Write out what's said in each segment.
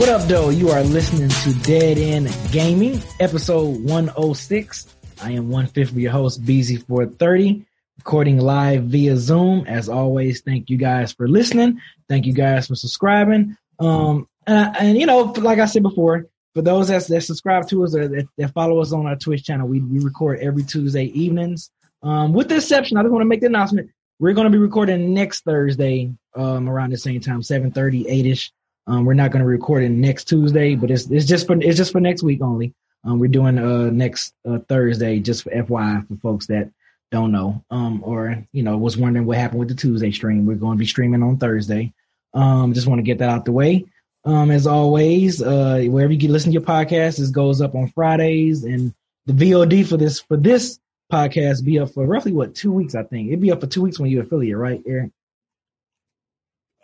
What up, though? You are listening to Dead End Gaming, episode 106. I am one fifth of your host, BZ430, recording live via Zoom. As always, thank you guys for listening. Thank you guys for subscribing. Um, and, and you know, like I said before, for those that, that subscribe to us or that, that follow us on our Twitch channel, we, we record every Tuesday evenings. Um, with the exception, I just want to make the announcement. We're going to be recording next Thursday, um, around the same time, 730, 8ish. Um, we're not going to record it next Tuesday, but it's, it's just for, it's just for next week only. Um, we're doing, uh, next, uh, Thursday, just for FYI for folks that don't know, um, or, you know, was wondering what happened with the Tuesday stream. We're going to be streaming on Thursday. Um, just want to get that out the way. Um, as always, uh, wherever you can listen to your podcast, this goes up on Fridays and the VOD for this, for this podcast be up for roughly what, two weeks, I think. It'd be up for two weeks when you affiliate, right, Eric?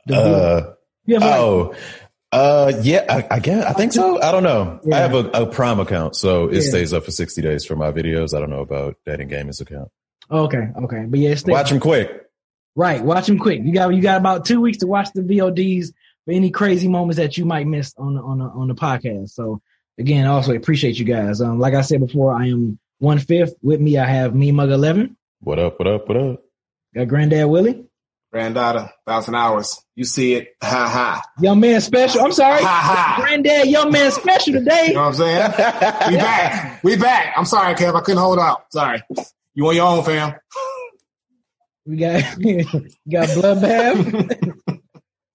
The Uh, Yeah, like- oh, uh, yeah, I, I guess, I think so. I don't know. Yeah. I have a, a Prime account, so it Yeah. stays up for 60 days for my videos. I don't know about and Gaming's account. okay, okay, but yeah, Watch them quick. Right, watch them quick. You got you got about two weeks to watch the VODs for any crazy moments that you might miss on the on the on the podcast. So again, also appreciate you guys. Um, like I said before, I am one fifth. With me, I have me Mug Eleven, What up, what up, what up? got Granddad Willie, Granddaughter, thousand hours. You see it. Ha ha. Young Man Special. I'm sorry, Ha ha. Granddad Young Man Special today. You know what I'm saying? We back. We back. I'm sorry, Kev. I couldn't hold out. Sorry. You on your own, fam. We got we got Bloodbath.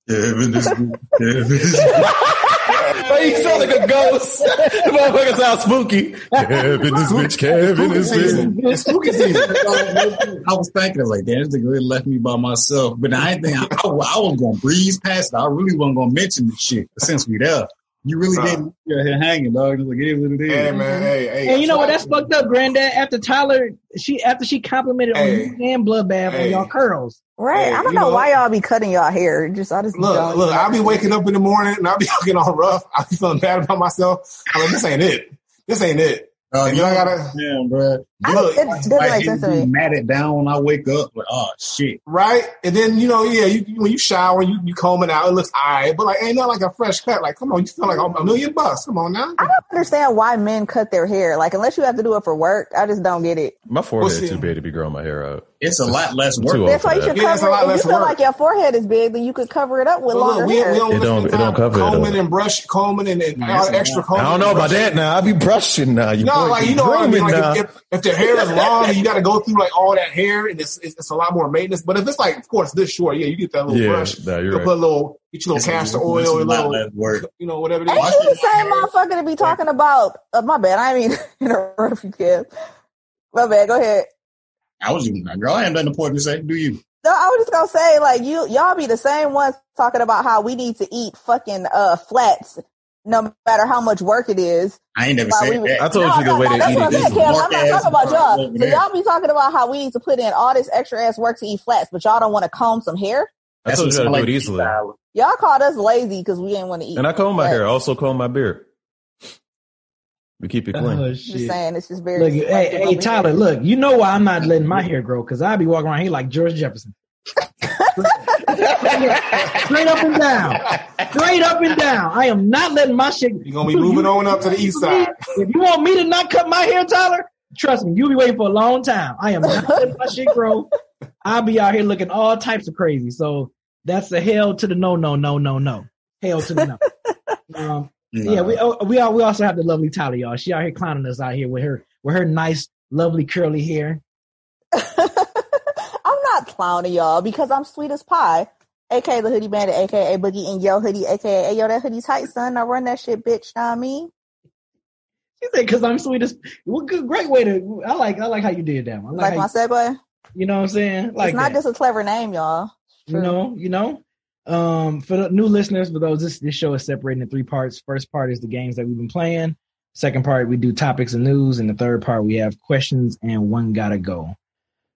Kevin is good. Kevin is But you sounds like a ghost. the motherfucker sounds spooky. Kevin is bitch, Kevin is bitch. It's spooky season. I was thinking like, damn, this nigga really left me by myself. But I didn't think I, I, I was gonna breeze past it. I really wasn't gonna mention the shit. Since we there, you really Nah. didn't you're here hanging, dog. It's like it is what it is. Hey, man. Hey, hey. And you know what? That's fucked up, Granddad. After Tyler, she after she complimented Hey. on you and Bloodbath on Hey. y'all curls. Right. Hey, I don't you know, know- why y'all be cutting y'all hair. Just I just Look, don't- look, I'll be waking up in the morning and I'll be looking all rough. I'll be feeling bad about myself. I'm like, this ain't it. This ain't it. Uh, And you know, I gotta, Damn, bro. I, look, it doesn't make sense to me. Mad it down when I wake up. Like, oh shit. right? And then, you know, yeah, you, when you shower, you, you comb it out, it looks alright, but like, ain't not like a fresh cut. Like, come on, you feel like a million bucks. Come on now. I don't understand why men cut their hair. Like unless you have to do it for work, I just don't get it. My forehead What's too big to be growing my hair out. It's a lot less work. That's why you that. should Yeah, it's a cover lot it. If less you feel work. like your forehead is big, then you could cover it up with But longer look, we, hair. we don't, It don't- it don't time cover it combing and brush, combing and, and Yeah, all it's the a extra combing. I don't know about that now. I be brushing now. You No, like you know, what I mean, grooming like now. if, if, if their hair is long, and you got to go through like all that hair, and it's, it's it's a lot more maintenance. But if it's like, of course, this short, yeah, you get that little Yeah, brush, no, you're you right. put a little, get your little a- castor oil, a and lot little, less work. you know, whatever it Ain't you the same motherfucker to be talking about? Uh, my bad. I mean, interrupt you, Kev. My bad. Go ahead. I was even girl, I ain't nothing important to say. Do you? No, I was just gonna say, like you, y'all be the same ones talking about how we need to eat fucking uh flats, no matter how much work it is. I ain't never While said we- that. I told No, you the no, way no, they that's eat what it I'm is saying, Kev. I'm not talking about y'all. over So y'all be talking about how we need to put in all this extra ass work to eat flats, but y'all don't want to comb some hair. I told you how to do it easily. Y'all called us lazy because we didn't want to eat. And I comb my hair. I also comb my beard. We keep it clean. Oh Just saying, it's just very. Look, hey, hey, Tyler, here. look, you know why I'm not letting my hair grow? Because I'll be walking around here like George Jefferson. Straight up and down. Straight up and down. I am not letting my shit. You're gonna be moving on up to the east side. If you want me to not cut my hair, Tyler, trust me, you'll be waiting for a long time. I am not letting my shit grow. I'll be out here looking all types of crazy. So that's the hell to the no, no, no, no, no. Hell to the no. Um, yeah, we oh, we all, we also have the lovely Tyler, y'all. She out here clowning us out here with her with her nice, lovely curly hair. I'm clowning y'all because I'm sweet as pie. AKA the hoodie bandit, AKA Boogie and Yo hoodie, AKA yo that hoodie tight son. I run that shit, bitch. Know what I mean? She said, "Cause I'm sweet as." Well, good, great way to. I like I like how you did that. one. I Like like, my segue. you, you know what I'm saying. Like it's not that. just a clever name, y'all. you know, you know. Um, for the new listeners, for those, this this show is separated into three parts. First part is the games that we've been playing. Second part, we do topics and news, and the third part, we have questions and one gotta go.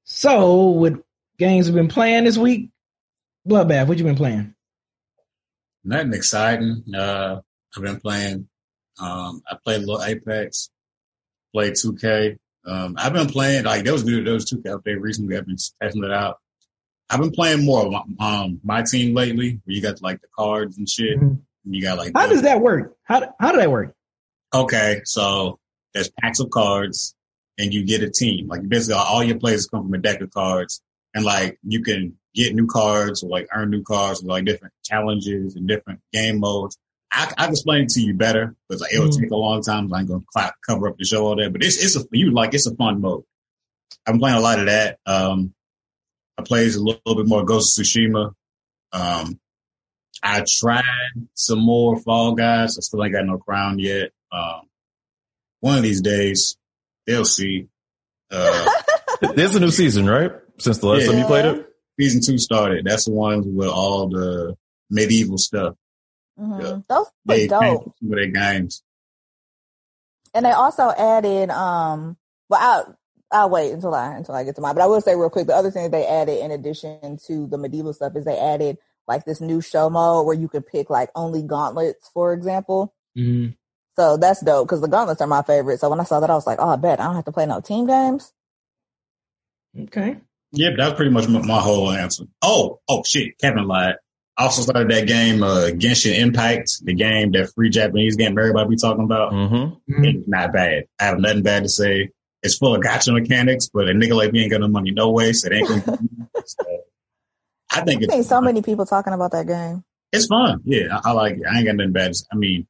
So, with games we've been playing this week, Bloodbath, what you been playing? Nothing exciting. Uh, I've been playing. Um, I played a little Apex, played 2K. Um, I've been playing like there was new those 2K update recently. I've been testing it out. I've been playing more of my, um my team lately, where you got like the cards and shit. Mhm. You got like How does that work? How how did that work? Okay, so there's packs of cards, and you get a team. Like basically, all your players come from a deck of cards, and like you can get new cards or like earn new cards with like different challenges and different game modes. I, I can explain it to you better because like, it'll Mhm. take a long time. I ain't gonna cla cover up the show all day, but it's it's a you like it's a fun mode. I'm playing a lot of that. Um, I plays a little, little bit more Ghost of Tsushima. Um, I tried some more Fall Guys. I still ain't got no crown yet. Um, one of these days, they'll see. Uh, There's a new season, right? Since the last Yeah. time you played it? season two started. That's the ones with all the medieval stuff. Mhm. Yeah. Those They were dope. changed some of their games. And they also added, um, well, I'll, I'll wait until I until I get to mine. But I will say real quick, the other thing that they added in addition to the medieval stuff is they added like this new show mode where you can pick like only gauntlets, for example. Mhm. So that's dope because the gauntlets are my favorite. So when I saw that, I was like, oh, I bet I don't have to play no team games. Okay. Yep, that was pretty much my, my whole answer. Oh, oh shit, Kevin lied. I also started that game, uh, Genshin Impact, the game, that free Japanese game everybody be talking about. Mm-hmm. Mhm. It's not bad. I have nothing bad to say. It's full of gacha mechanics, but a nigga like me ain't got no money no way, so it ain't gonna so, I think I've it's so fun. many people talking about that game. It's fun. Yeah, I, I like it. I ain't got nothing bad to say. I mean,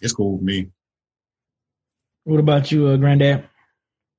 it's cool with me. What about you, uh, Granddad?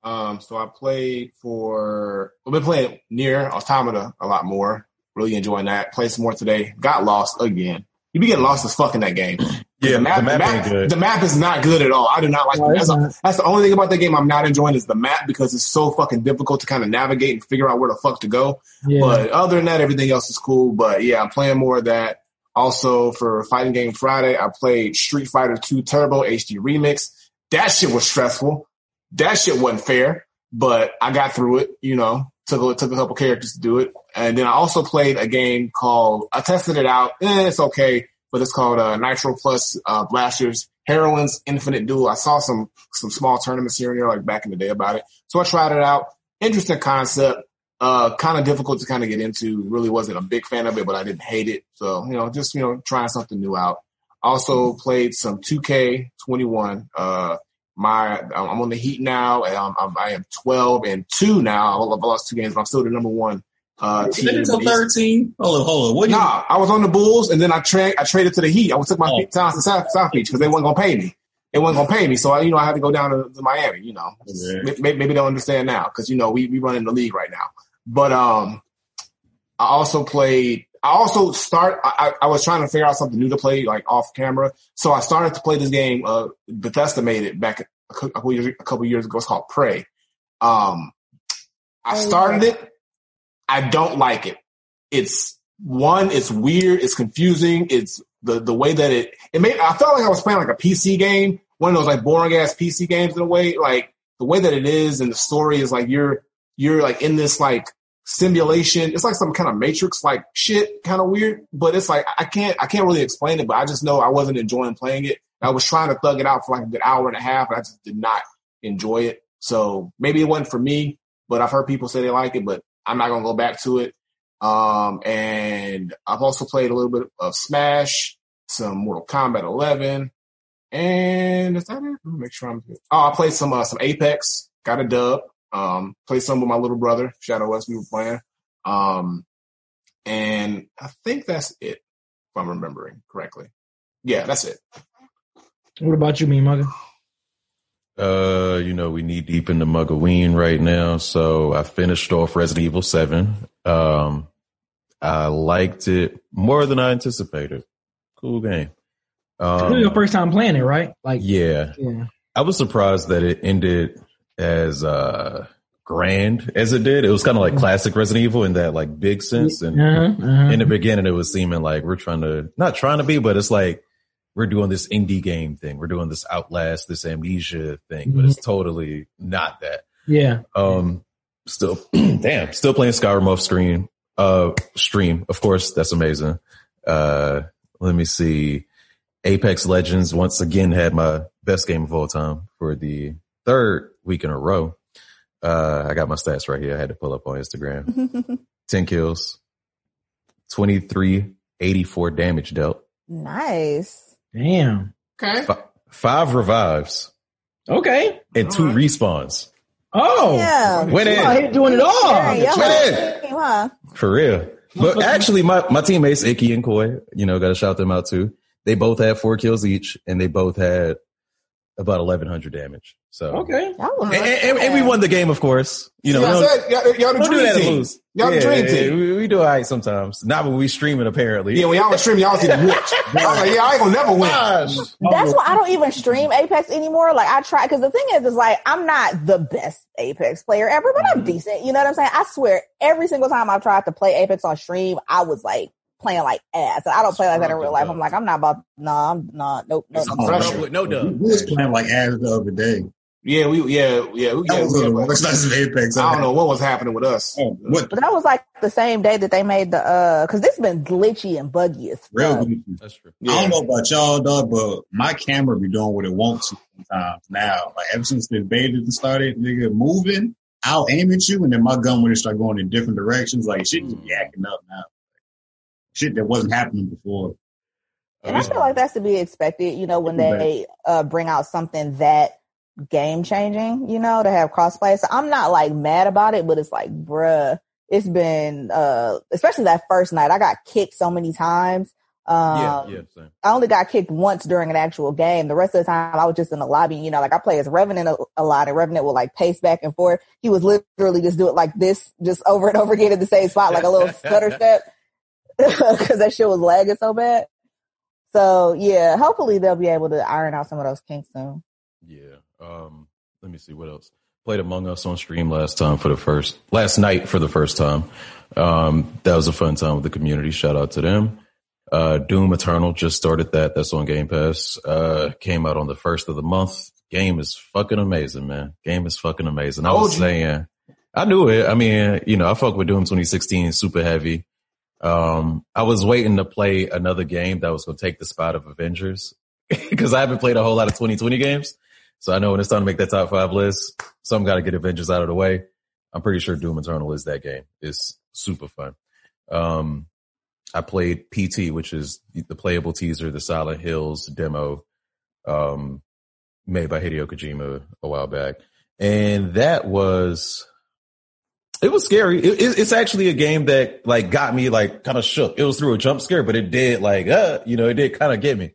Um, so I played for, I've been playing NieR Automata a lot more. Really enjoying that. Played some more today. Got lost again. You be getting lost as fuck in that game. Yeah, the map, the map ain't good. the map is not good at all. I do not like No, That's, not. that's the only thing about that game I'm not enjoying is the map because it's so fucking difficult to kind of navigate and figure out where the fuck to go. Yeah. But other than that, everything else is cool. But yeah, I'm playing more of that. Also for Fighting Game Friday, I played Street Fighter 2 Turbo HD Remix. That shit was stressful. That shit wasn't fair, but I got through it, you know, took a, took a couple characters to do it. And then I also played a game called, I tested it out. Eh, it's okay, but it's called, uh, Nitro Plus, uh, Blasterz Heroines Infinite Duel. I saw some, some small tournaments here and there, like back in the day about it. So I tried it out. Interesting concept uh, kind of difficult to kind of get into. Really wasn't a big fan of it, but I didn't hate it. So, you know, just, you know, trying something new out. Also played some 2K21. Uh, my, I'm on the Heat now. And I'm, I'm, I am 12 and two now. I've lost two games, but I'm still the number one, uh, team. until in the East. 13? Hold on, hold on. What Nah, I was on the Bulls and then I tra- I traded to the Heat. I took my Oh. time to South, South Beach because they weren't going to pay me. They weren't going to pay me. So I, you know, I had to go down to, to Miami, you know, Okay. maybe, maybe they understand now because, you know, we, we run in the league right now. But, um, I also played, I also start, I, I was trying to figure out something new to play like off camera. So I started to play this game, uh, Bethesda made it back a couple years, a couple years ago. It's called Prey. Um, I Oh, started it. I don't like it. It's one, it's weird, it's confusing, it's the the way that it it made I felt like I was playing like a PC game, one of those like boring ass PC games in a way. Like the way that it is and the story is like you're you're like in this like simulation. It's like some kind of matrix like shit, kind of weird. But it's like I can't I can't really explain it, but I just know I wasn't enjoying playing it. I was trying to thug it out for like a good hour and a half, and I just did not enjoy it. So maybe it wasn't for me, but I've heard people say they like it, but I'm not gonna go back to it. Um, and I've also played a little bit of Smash, some Mortal Kombat 11, and is that it? Make sure I'm good. Oh, I played some uh, some Apex, got a dub. Um, played some with my little brother Shadow West. We were playing. Um, and I think that's it, if I'm remembering correctly. Yeah, that's it. What about you, me mugger? Uh, you know, we need deep in the Mugaween right now. So I finished off Resident Evil 7. Um, I liked it more than I anticipated. Cool game. this is your Um, first time playing it, right? Like, yeah, yeah. I was surprised that it ended as, uh, grand as it did. It was kind of like classic Resident Evil in that like big sense. And Uh-huh, uh-huh. in the beginning, it was seeming like we're trying to, not trying to be, but it's like, we're doing this indie game thing. We're doing this Outlast, this Amnesia thing, but it's totally not that. yeah. Um, still, damn, still playing Skyrim off screen, uh, stream. Of course, that's amazing. Uh, let me see. Apex Legends once again had my best game of all time for the third week in a row. Uh, I got my stats right here. I had to pull up on Instagram. 10 kills, 23, 84 damage dealt. Nice. Damn. Okay. F- five revives Okay. and two All right. respawns. Oh. Yeah. Win You it. doing it all. Sharing your Win whole? For real. But actually, my, my teammates, Icky and Koi, you know, got to shout them out too. They both had four kills each and they both had about 1100 damage. So, Okay. And, and, and we won the game, of course. You know, See, we said, y'all, y'all the don't do dream that team. lose. Y'all the dream team. We, we do all right sometimes. Not when we streaming, apparently. Yeah, when y'all was streaming, y'all was getting whooped. I was like, yeah, I ain't gonna never win. That's why I don't even stream Apex anymore. Like I try because the thing is, is like I'm not the best Apex player ever, but I'm mm-hmm. decent. You know what I'm saying? I swear, every single time I've tried to play Apex on stream, I was like playing like ass. I don't play like that in real life. I'm like, I'm not about. No, I'm not. Nope. nope, It's nope. pressure. No, no We was playing like ass the other day. Yeah, we, yeah, yeah, we, That yeah, was the yeah, worst night of Apex. I don't know what was happening with us. Oh, what But that was like the same day that they made the uh, because this been glitchy and buggy as real fuck. good. That's true. Yeah. I don't know about y'all, dog, but my camera be doing what it wants to sometimes now. Like ever since the beta started, nigga, moving, I'll aim at you, and then my gun would start going in different directions. Like shit just be acting up now. Shit that wasn't happening before. And I feel like that's to be expected, you know, when they uh, bring out something that game changing, you know, to have crossplay. So I'm not like mad about it, but it's like, bruh, it's been, uh, especially that first night, I got kicked so many times. Um, Yeah, yeah, same. I only got kicked once during an actual game. The rest of the time I was just in the lobby, you know, like I play as Revenant a, a lot and Revenant will like pace back and forth. He was literally just do it like this, just over and over again in the same spot, like a little stutter step. Cause that shit was lagging so bad. So yeah, hopefully they'll be able to iron out some of those kinks soon. Yeah. Um, let me see what else. Played Among Us on stream last time for the first last night for the first time. Um, that was a fun time with the community. Shout out to them. Uh, Doom Eternal just started that. That's on Game Pass. Uh, came out on the first of the month. Game is fucking amazing, man. Game is fucking amazing. I was Told saying, I knew it. I mean, you know, I fuck with Doom 2016 super heavy. Um, I was waiting to play another game that was going to take the spot of Avengers because I haven't played a whole lot of 2020 games. So I know when it's time to make that top five list, some got to get Avengers out of the way. I'm pretty sure Doom Eternal is that game. It's super fun. Um, I played PT, which is the playable teaser, the Silent Hills demo, um, made by Hideo Kojima a while back. And that was, it was scary. It, it, it's actually a game that like got me like kind of shook. It was through a jump scare, but it did like, uh, you know, it did kind of get me.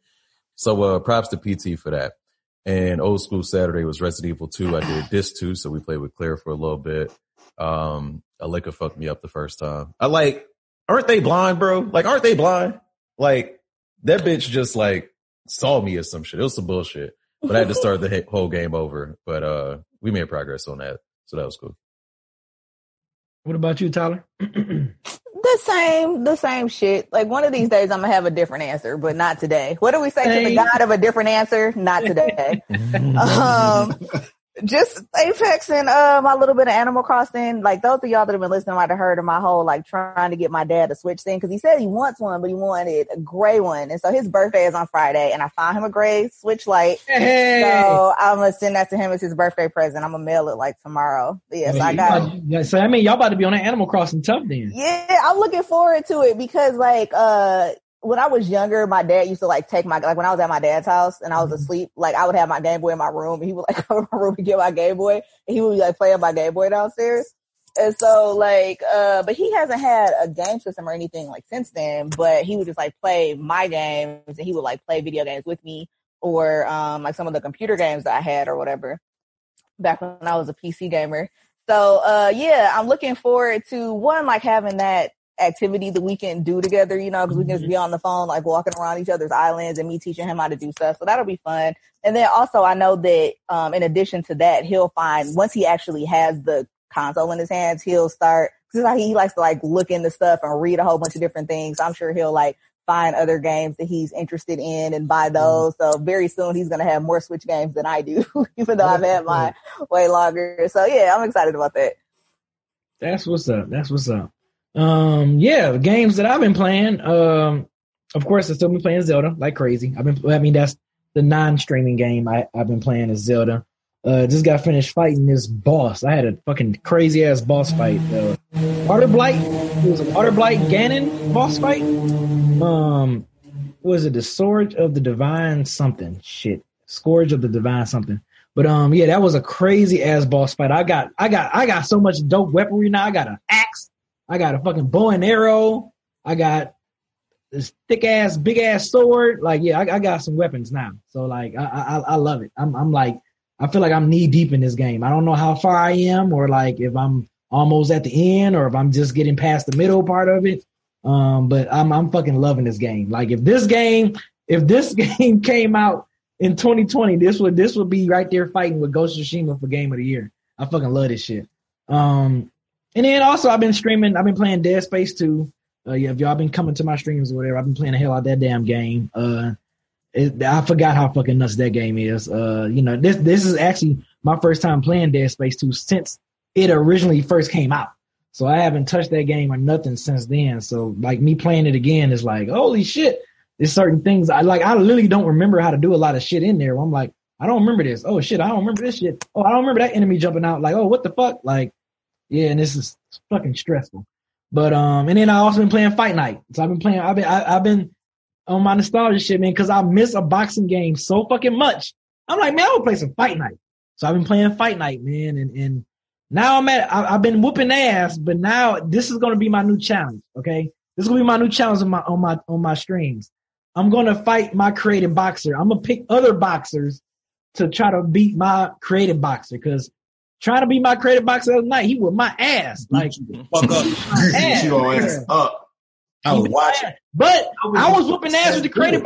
So, uh, props to PT for that. And old school Saturday was Resident Evil 2. I did this too. So we played with Claire for a little bit. Um, a Licker fucked me up the first time. I like, aren't they blind, bro? Like, aren't they blind? Like that bitch just like saw me or some shit. It was some bullshit, but I had to start the whole game over. But, uh, we made progress on that. So that was cool. What about you, Tyler? The same, the same shit. Like one of these days I'm gonna have a different answer, but not today. What do we say to the God of a different answer? Not today. um, just Apex and uh, my little bit of Animal Crossing. Like those of y'all that have been listening might have heard of my whole like trying to get my dad to switch thing because he said he wants one, but he wanted a gray one, and so his birthday is on Friday, and I found him a gray Switch Lite. Hey. So I'm gonna send that to him as his birthday present. I'm gonna mail it like tomorrow. Yes, I got. Yeah, So I mean, y'all about to be on that Animal Crossing tough then. Yeah, I'm looking forward to it because like uh when I was younger, my dad used to like take my like when I was at my dad's house and I was asleep, like I would have my Game Boy in my room and he would like come to my room and get my Game Boy and he would be like playing my Game Boy downstairs. And so like uh but he hasn't had a game system or anything like since then, but he would just like play my games and he would like play video games with me or um like some of the computer games that I had or whatever back when I was a PC gamer. So uh yeah, I'm looking forward to one like having that activity that we can do together, you know, because we can just be on the phone like walking around each other's islands and me teaching him how to do stuff. So that'll be fun. And then also I know that um in addition to that, he'll find once he actually has the console in his hands, he'll start because like he likes to like look into stuff and read a whole bunch of different things. I'm sure he'll like find other games that he's interested in and buy those. So very soon he's gonna have more Switch games than I do, even though I've had mine way longer. So yeah, I'm excited about that. That's what's up. That's what's up. Um, yeah, the games that I've been playing. Um, of course, I've still been playing Zelda like crazy. I've been. I mean, that's the non-streaming game I, I've been playing is Zelda. Uh, just got finished fighting this boss. I had a fucking crazy ass boss fight. Uh, Water Blight. It was a Water Blight Ganon boss fight. Um, was it the Scourge of the Divine something? Shit, Scourge of the Divine something. But um, yeah, that was a crazy ass boss fight. I got, I got, I got so much dope weaponry now. I got an axe. I got a fucking bow and arrow. I got this thick ass, big ass sword. Like, yeah, I, I got some weapons now. So like, I, I, I love it. I'm, I'm like, I feel like I'm knee deep in this game. I don't know how far I am, or like if I'm almost at the end, or if I'm just getting past the middle part of it. Um, but I'm, I'm fucking loving this game. Like, if this game, if this game came out in 2020, this would this would be right there fighting with Ghost of Tsushima for Game of the Year. I fucking love this shit. Um, and then also I've been streaming. I've been playing Dead Space 2. Uh, yeah, if y'all been coming to my streams or whatever, I've been playing the hell out of that damn game. Uh, it, I forgot how fucking nuts that game is. Uh, you know, this this is actually my first time playing Dead Space 2 since it originally first came out. So I haven't touched that game or nothing since then. So like me playing it again is like, holy shit, there's certain things I like. I literally don't remember how to do a lot of shit in there. I'm like, I don't remember this. Oh shit, I don't remember this shit. Oh, I don't remember that enemy jumping out. Like, oh, what the fuck? Like, yeah, and this is fucking stressful. But um, and then I also been playing Fight Night. So I've been playing. I've been I, have been on my nostalgia shit, man, because I miss a boxing game so fucking much. I'm like, man, I will play some Fight Night. So I've been playing Fight Night, man, and and now I'm at. I, have been whooping ass, but now this is gonna be my new challenge. Okay, this is gonna be my new challenge on my on my on my streams. I'm gonna fight my creative boxer. I'm gonna pick other boxers to try to beat my creative boxer because trying to be my creative boxer the other night, he was my ass. Like fuck up. ass. your ass up. I was watching. But I was whooping ass with the creative.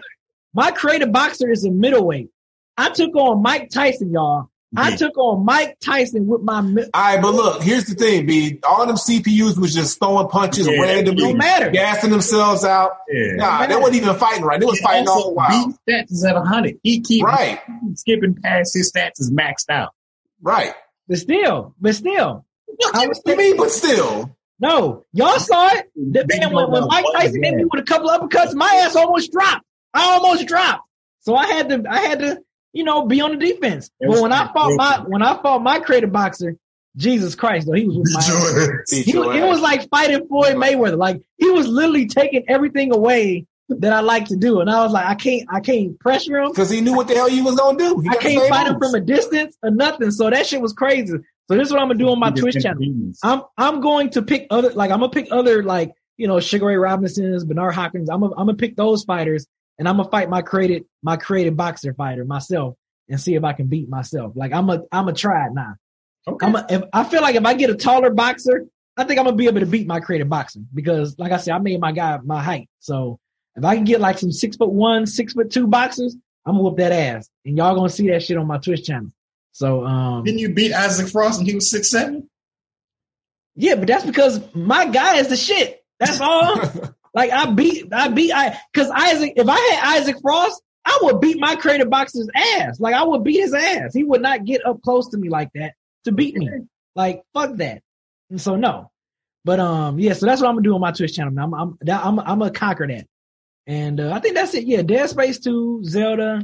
My creative boxer is a middleweight. I took on Mike Tyson, y'all. I took on Mike Tyson with my. Mi- All right, but look, here's the thing, B. All them CPUs was just throwing punches yeah, randomly, don't matter. gassing themselves out. Yeah. Nah, they wasn't even fighting right. They was fighting all the while. Stats is at 100. He keep right. skipping past his stats is maxed out. Right. But still, but still. I was you mean, but still. No, y'all saw it. The man, when, when Mike Tyson hit me with a couple uppercuts, my ass almost dropped. I almost dropped. So I had to, I had to you know, be on the defense. But when I fought my when I fought my creative boxer, Jesus Christ, though, he was with my he, he, it was like fighting Floyd Mayweather. Like he was literally taking everything away that I like to do. And I was like, I can't I can't pressure him. Because he knew what the hell he was gonna do. I can't fight moves. him from a distance or nothing. So that shit was crazy. So this is what I'm gonna do on my Twitch channel. I'm I'm going to pick other like I'm gonna pick other like, you know, Sugar Ray Robinson's, Bernard Hopkins. I'm gonna I'm gonna pick those fighters and I'm gonna fight my created my created boxer fighter myself and see if I can beat myself. Like I'm a I'm a try it now. Okay. I'm a, if I feel like if I get a taller boxer, I think I'm gonna be able to beat my created boxer because, like I said, I made my guy my height. So if I can get like some six foot one, six foot two boxers, I'm gonna whoop that ass, and y'all gonna see that shit on my Twitch channel. So um, didn't you beat Isaac Frost and he was six seven? Yeah, but that's because my guy is the shit. That's all. Like I beat, I beat, I because Isaac. If I had Isaac Frost, I would beat my creative boxer's ass. Like I would beat his ass. He would not get up close to me like that to beat me. Like fuck that. And so no. But um, yeah. So that's what I'm gonna do on my Twitch channel. I'm I'm I'm, I'm gonna conquer that. And uh, I think that's it. Yeah, Dead Space 2, Zelda,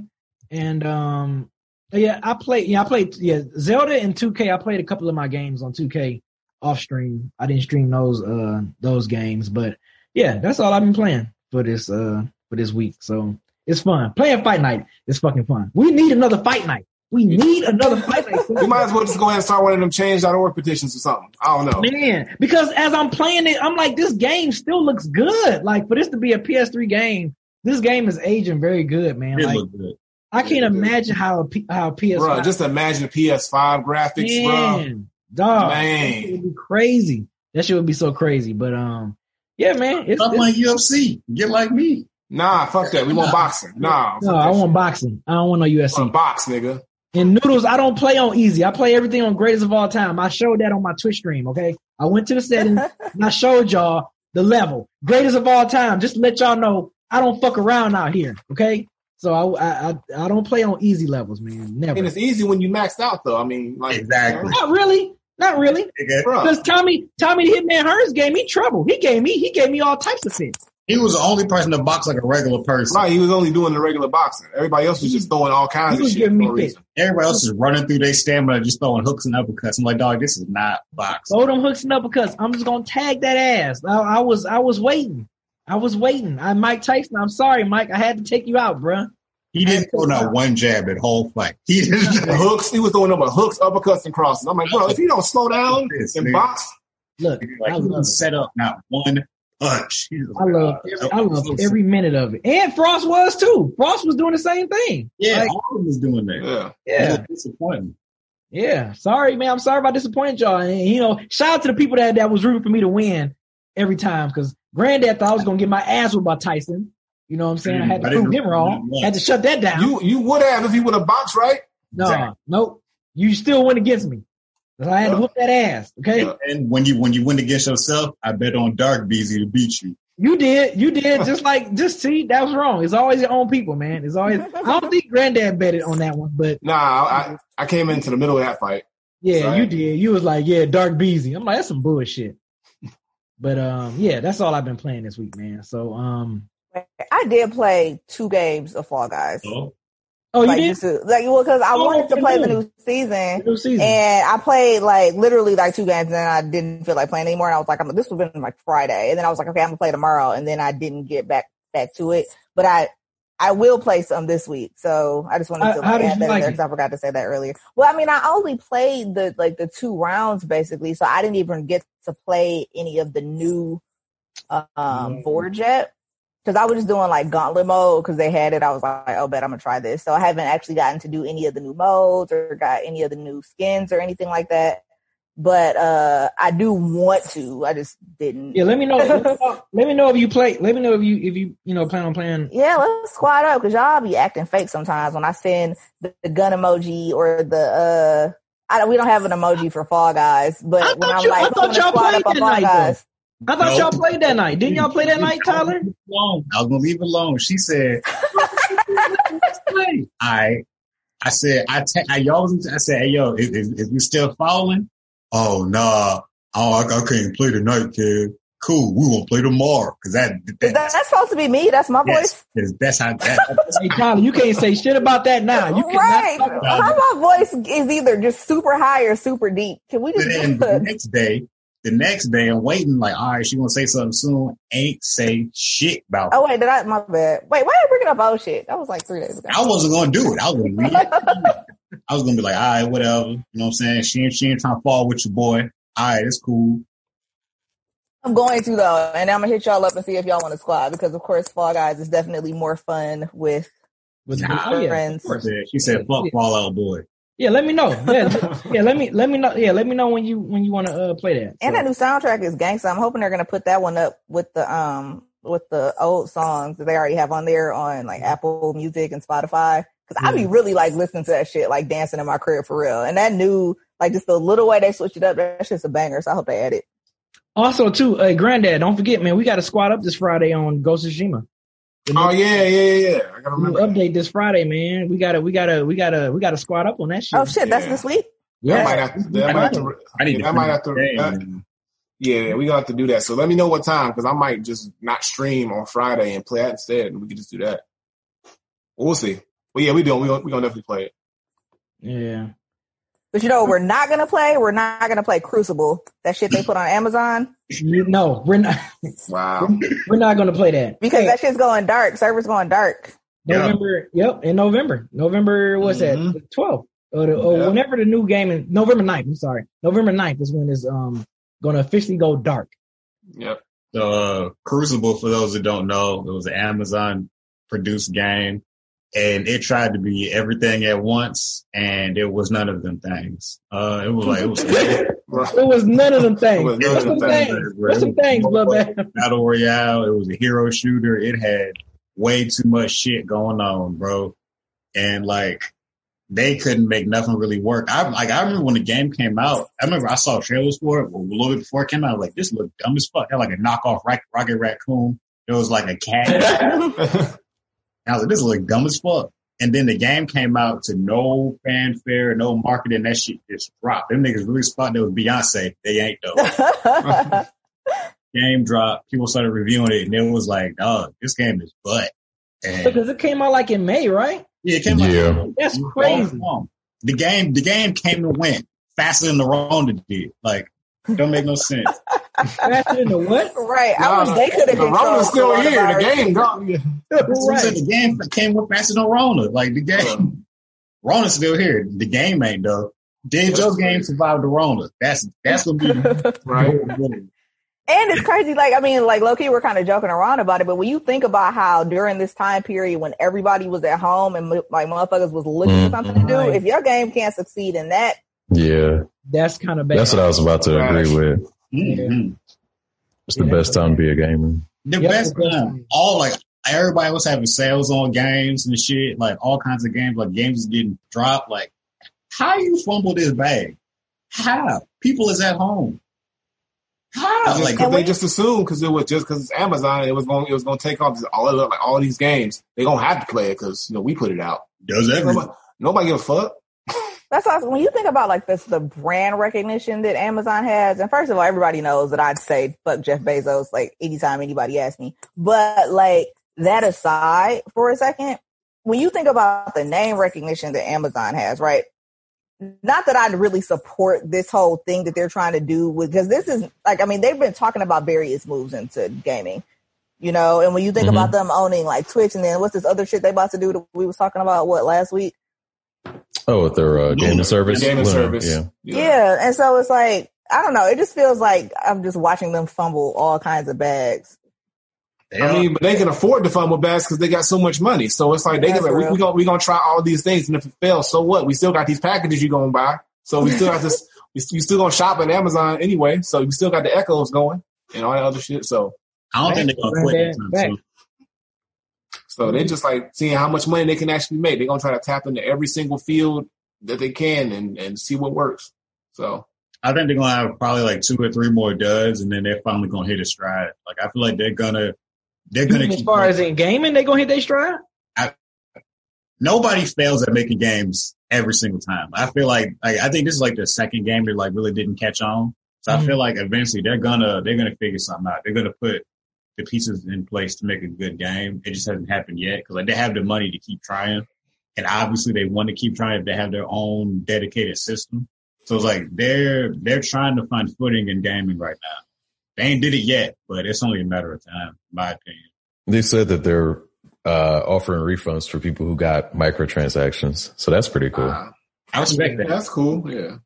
and um, yeah, I played. Yeah, I played. Yeah, Zelda and 2K. I played a couple of my games on 2K off stream. I didn't stream those uh those games, but yeah, that's all I've been playing for this uh for this week. So it's fun. Playing fight night It's fucking fun. We need another fight night. We need another fight night. we might as well just go ahead and start one of them change.org petitions or something. I don't know. Man, because as I'm playing it, I'm like, this game still looks good. Like for this to be a PS3 game, this game is aging very good, man. It like, good. I can't imagine how a P, how a PS5. Bro, just imagine PS5 graphics, man, bro. Dog, man, it would be crazy. That shit would be so crazy. But um, yeah, man. It's, Stop playing UFC. Get like me. Nah, fuck that. We want boxing. Nah. No, I want boxing. I don't want no UFC. box, nigga. And noodles, I don't play on easy. I play everything on greatest of all time. I showed that on my Twitch stream. Okay, I went to the settings and I showed y'all the level greatest of all time. Just to let y'all know, I don't fuck around out here. Okay, so I I I don't play on easy levels, man. Never. And it's easy when you maxed out, though. I mean, like exactly. Not really. Not really. Because Tommy, Tommy the Hitman Hearns gave me trouble. He gave me, he gave me all types of things. He was the only person to box like a regular person. Right, he was only doing the regular boxing. Everybody else was just throwing all kinds of shit. Me no Everybody else is running through their stamina, just throwing hooks and uppercuts. I'm like, dog, this is not boxing. Throw them hooks and uppercuts. I'm just gonna tag that ass. I, I was, I was waiting. I was waiting. I Mike Tyson. I'm sorry, Mike. I had to take you out, bruh. He didn't throw not one jab at whole fight. He didn't. The hooks, he was throwing them hooks, uppercuts, and crosses. I'm like, bro, if you don't slow down Yes, and nigga. box, Look, like I he love didn't set up not one punch. He I love, every, uh, I love every minute of it. And Frost was too. Frost was doing the same thing. Yeah, Like, all of them was doing that. yeah. yeah, disappointing. yeah. Sorry, man. I'm sorry about disappointing y'all. And you know, shout out to the people that that was rooting for me to win every time because Granddad thought I was gonna get my ass whipped by Tyson. You know what I'm saying? I had to I prove him wrong. know. Had to shut that down. You you would have if he would have boxed, right? no, Exactly. nope. You still went against me. 'Cause I had to Yeah. whoop that ass. Okay. Yeah. And when you when you win against yourself, I bet on Dark Beezy to beat you. You did. You did. Just like, just see, that was wrong. It's always your own people, man. It's always, I don't think Granddad betted on that one, but Nah, I I came into the middle of that fight. yeah, Right. you did. You was like, yeah, Dark Beezy. I'm like, that's some bullshit. But, um, yeah, that's all I've been playing this week, man. So, um, I did play two games of Fall Guys. So oh, you like did? just to, like well, because I Oh, wanted to play the new season. New season. And I played like literally like two games and then I didn't feel like playing anymore. And I was like, I'm, this was been like Friday. And then I was like, okay, I'm gonna play tomorrow. And then I didn't get back, back to it, but I, I will play some this week. So I just wanted to like, add that in like there because I forgot to say that earlier. Well, I mean, I only played the, like the two rounds basically. So I didn't even get to play any of the new, um, Mm-hmm. board yet. Cause I was just doing like gauntlet mode because they had it. I was like, oh, bet I'm gonna try this. So I haven't actually gotten to do any of the new modes or got any of the new skins or anything like that. But uh I do want to. I just didn't. yeah, let me know. Let me know, let me know if you play, let me know if you, if you, you know, plan on playing. Yeah, let's squad up because y'all be acting fake sometimes when I send the, the gun emoji or the uh. I don't, we don't have an emoji for Fall Guys, but I when thought I'm you- I like, thought I'm gonna y'all played up on that Fall night. Guys. I thought No. y'all played that night. Didn't y'all play that night, Tyler? alone. I was gonna leave it alone. She said, I, I said, I, te- I y'all was, I said, hey yo, is, is, is we still following? Oh nah, oh I, I can't play tonight, kid. Cool, we won't play tomorrow because that, Is that, that, that's supposed to be me. That's my yes, voice. 'cause that's how that, Hey, Tyler, you can't say shit about that now. You cannot right. talk about How my voice is either just super high or super deep. Can we just then the next day, the next day I'm waiting like, all right, she gonna say something soon. Ain't say shit about oh, it. Oh wait, did I? My bad. Wait, why are you bringing up old shit? That was like three days ago. I wasn't gonna do it. I was gonna leave it. I was gonna be like, all right, whatever. You know what I'm saying? She ain't, she ain't trying to fall with your boy. All right, it's cool. I'm going to though, and I'm gonna hit y'all up and see if y'all want to squad because of course Fall Guys is definitely more fun with With, Nah, yeah, friends. of course. She said, fuck Yeah. Fallout Boy. Yeah, let me know. Yeah, yeah, let me let me know. Yeah, let me know when you when you want to uh, play that. And So, that new soundtrack is gangsta. I'm hoping they're gonna put that one up with the um with the old songs that they already have on there on like Apple Music and Spotify. Cause I be really like listening to that shit, like dancing in my crib for real. And that new, like just the little way they switched it up, that's just a banger. So I hope they add it. also, too, uh, Granddad, don't forget, man, we got to squad up this Friday on Ghost of Tsushima. The new- Oh yeah, yeah, yeah, yeah. I gotta new remember. that. update this Friday, man. We gotta, we gotta, we gotta, we gotta squad up on that shit. Oh shit, that's this week. yeah, That might have to. That might have to. I need yeah, that might have to. finish the yeah, we gonna have to do that. So let me know what time because I might just not stream on Friday and play that instead, and we can just do that. We'll see. But yeah, we doing. We gonna, we gonna definitely play it. yeah. But you know we're not gonna play? We're not gonna play Crucible. That shit they put on Amazon. You- No, we're not. Wow. We're not gonna play that Because Hey, that shit's going dark. Server's going dark. Yeah. November. Yep, in November. November. What's Mhm. that? The twelfth. Or, the, or Yeah. whenever the new game is November 9th, I'm sorry. November 9th is when it's um gonna officially go dark. Yep. The uh, Crucible, for those that don't know, it was an Amazon produced game and it tried to be everything at once and it was none of them things. Uh, it was like, it was It was none of them things. It was What's of some things? things, What's some things, Bloodbath? battle royale. It was a hero shooter. It had way too much shit going on, bro. And like, they couldn't make nothing really work. I like, I remember when the game came out, I remember I saw trailers for it a little bit before it came out. I was like, this looked dumb as fuck. It had like a knockoff Rock- Rocket Raccoon. It was like a cat. And I was like, this look dumb as fuck. And then the game came out to no fanfare, no marketing. That shit just dropped. Them niggas really spot there was Beyonce. They ain't though. game dropped. People started reviewing it, and it was like, "Oh, this game is butt." And Because it came out like in May, right? yeah, it came Yeah. out. That's crazy. The game, the game came to win faster than the Ronda did. Like, don't make no sense. Faster than the what? Right. I was, they could have the been. Rona's still here. The game gone. Yeah. Right. right. The game came with faster than Rona. Like the game, Rona's still here. The game ain't though. Did your game survive the Rona? That's that's what we Right. And it's crazy. Like, I mean, like, low key, we're kind of joking around about it, but when you think about how during this time period when everybody was at home and like motherfuckers was looking for something to do, mm-hmm. if your game can't succeed in that, Yeah, That's kind of bad. that's what I was about to agree with. Mhm. It's the Yeah. best time to be a gamer. The Yep, best time. time. All like everybody was having sales on games and shit, like all kinds of games, like games was getting dropped. Like, how you fumble this bag? How? People is at home. How? Like, Because And they just assumed because it was just because it's Amazon, it was going it was going to take off all of like all these games. They gonna have to play it because you know we put it out. does every Nobody, nobody give a fuck. That's awesome. When you think about like this, the brand recognition that Amazon has, and first of all, everybody knows that I'd say fuck Jeff Bezos like anytime anybody asks me. But like that aside for a second, when you think about the name recognition that Amazon has, right? Not that I'd really support this whole thing that they're trying to do with, because this is like, I mean, they've been talking about various moves into gaming, you know, and when you think Mhm. about them owning like Twitch and then what's this other shit they about to do that we was talking about, what, last week? Oh, with their uh, gaming Luna. service, Gaming Luna, service. Yeah, Yeah. And so it's like, I don't know. It just feels like I'm just watching them fumble all kinds of bags. I mean, but they can afford to fumble bags because they got so much money. So it's like they That's can like, we, real. we gonna we gonna try all these things, and if it fails, so what? We still got these packages you gonna buy. So we still got this. we you still gonna shop on Amazon anyway. So you still got the echoes going and all that other shit. So I don't think they're gonna quit Back, anytime back. Soon. so they're just like seeing how much money they can actually make. They're gonna try to tap into every single field that they can and and see what works. So I think they're gonna have probably like two or three more duds, and then they're finally gonna hit a stride. Like I feel like they're gonna, they're gonna. as keep far as in gaming, they're gonna hit their stride. nobody fails at making games every single time. I feel like, like I think this is like the second game that like really didn't catch on. So I Mhm. feel like eventually they're gonna they're gonna figure something out. They're gonna put the pieces in place to make a good game. It just hasn't happened yet because like they have the money to keep trying, and obviously they want to keep trying if they have their own dedicated system. So it's like they're they're trying to find footing in gaming right now. They ain't did it yet, but it's only a matter of time, in my opinion. they said that they're uh, offering refunds for people who got microtransactions, so that's pretty cool. uh, I respect that. that's cool. Yeah.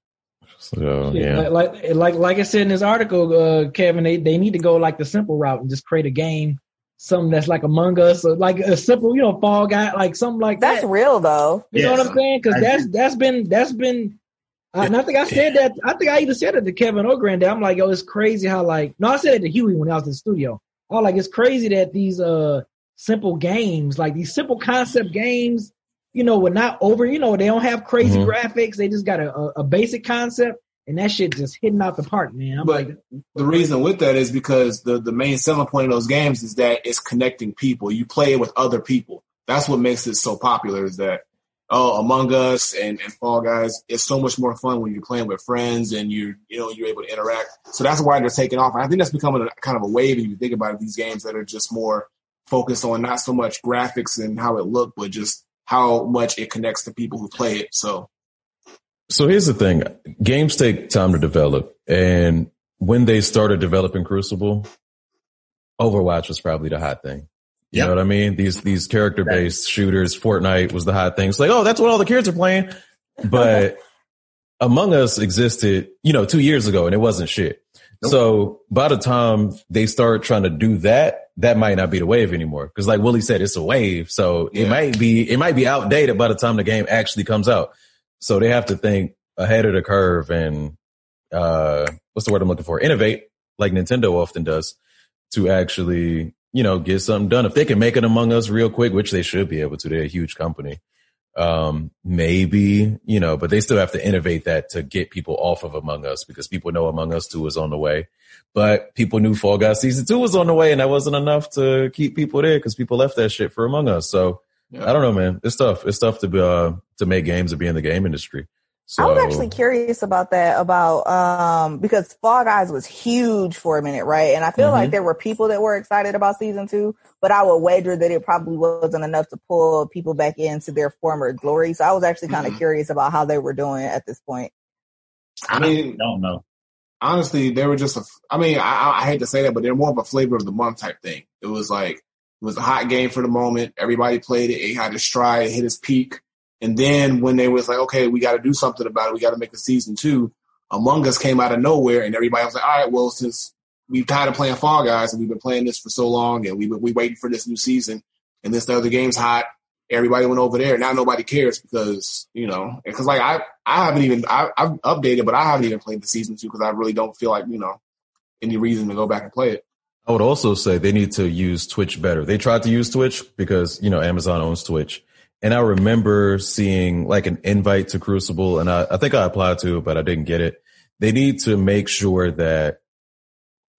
So Yeah, yeah, Like, like like like I said in this article, uh, Kevin, they, they need to go like the simple route and just create a game, something that's like Among Us, or like a simple, you know, Fall Guy, like something like That's that. That's real though. You know what I'm saying? Because I that's that's been that's been. Uh, and I think I said that. I think I even said it to Kevin O'Grand. I'm like, yo, it's crazy how like. No, I said it to Huey when I was in the studio. I was like, it's crazy that these uh simple games, like these simple concept games, you know, we're not over. You know, they don't have crazy Mhm. graphics. They just got a, a, a basic concept, and that shit just hitting out the park, man. I'm But like, the reason with that is because the, the main selling point of those games is that it's connecting people. You play it with other people. That's what makes it so popular is that, oh, Among Us and, and Fall Guys, it's so much more fun when you're playing with friends and you're, you know, you're able to interact. So that's why they're taking off. And I think that's becoming a kind of a wave if you think about it, these games that are just more focused on not so much graphics and how it looked, but just how much it connects to people who play it. So So here's the thing: games take time to develop, and when they started developing Crucible, Overwatch was probably the hot thing. You Yep. know what I mean? These these character based shooters, Fortnite was the hot thing. It's like, oh, that's what all the kids are playing. But Among Us existed, you know, two years ago, and it wasn't shit. Nope. So by the time they start trying to do that, that might not be the wave anymore. Because like Willie said, it's a wave, so Yeah. it might be it might be outdated by the time the game actually comes out. So they have to think ahead of the curve and uh what's the word I'm looking for? Innovate, like Nintendo often does, to actually, you know, get something done. If they can make it among us real quick, which they should be able to, they're a huge company. Um, maybe, you know, but they still have to innovate that to get people off of Among Us because people know Among Us 2 is on the way. But people knew Fall Guys season two was on the way and that wasn't enough to keep people there because people left that shit for Among Us. So yeah. I don't know, man. It's tough. It's tough to be, uh, to make games and be in the game industry. So, I was actually curious about that about um because Fall Guys was huge for a minute, right? And I feel like Mhm. there were people that were excited about season two, but I would wager that it probably wasn't enough to pull people back into their former glory. So I was actually kind of Mhm. curious about how they were doing at this point. I mean, don't know. Honestly, they were just a. I mean, I, I hate to say that, but they're more of a flavor of the month type thing. It was like it was a hot game for the moment. Everybody played it. It had its stride. It hit its peak. And then when they was like, okay, we got to do something about it. We got to make a season two. Among Us came out of nowhere, and everybody was like, all right, well, since we've tired of playing Fall Guys and we've been playing this for so long, and we we waiting for this new season, and this the other game's hot. Everybody went over there. Now nobody cares because you know, because like I I haven't even I, I've updated, but I haven't even played the season two because I really don't feel like you know any reason to go back and play it. I would also say they need to use Twitch better. They tried to use Twitch because, you know, Amazon owns Twitch. And I remember seeing like an invite to Crucible and I, I think I applied to it, but I didn't get it. They need to make sure that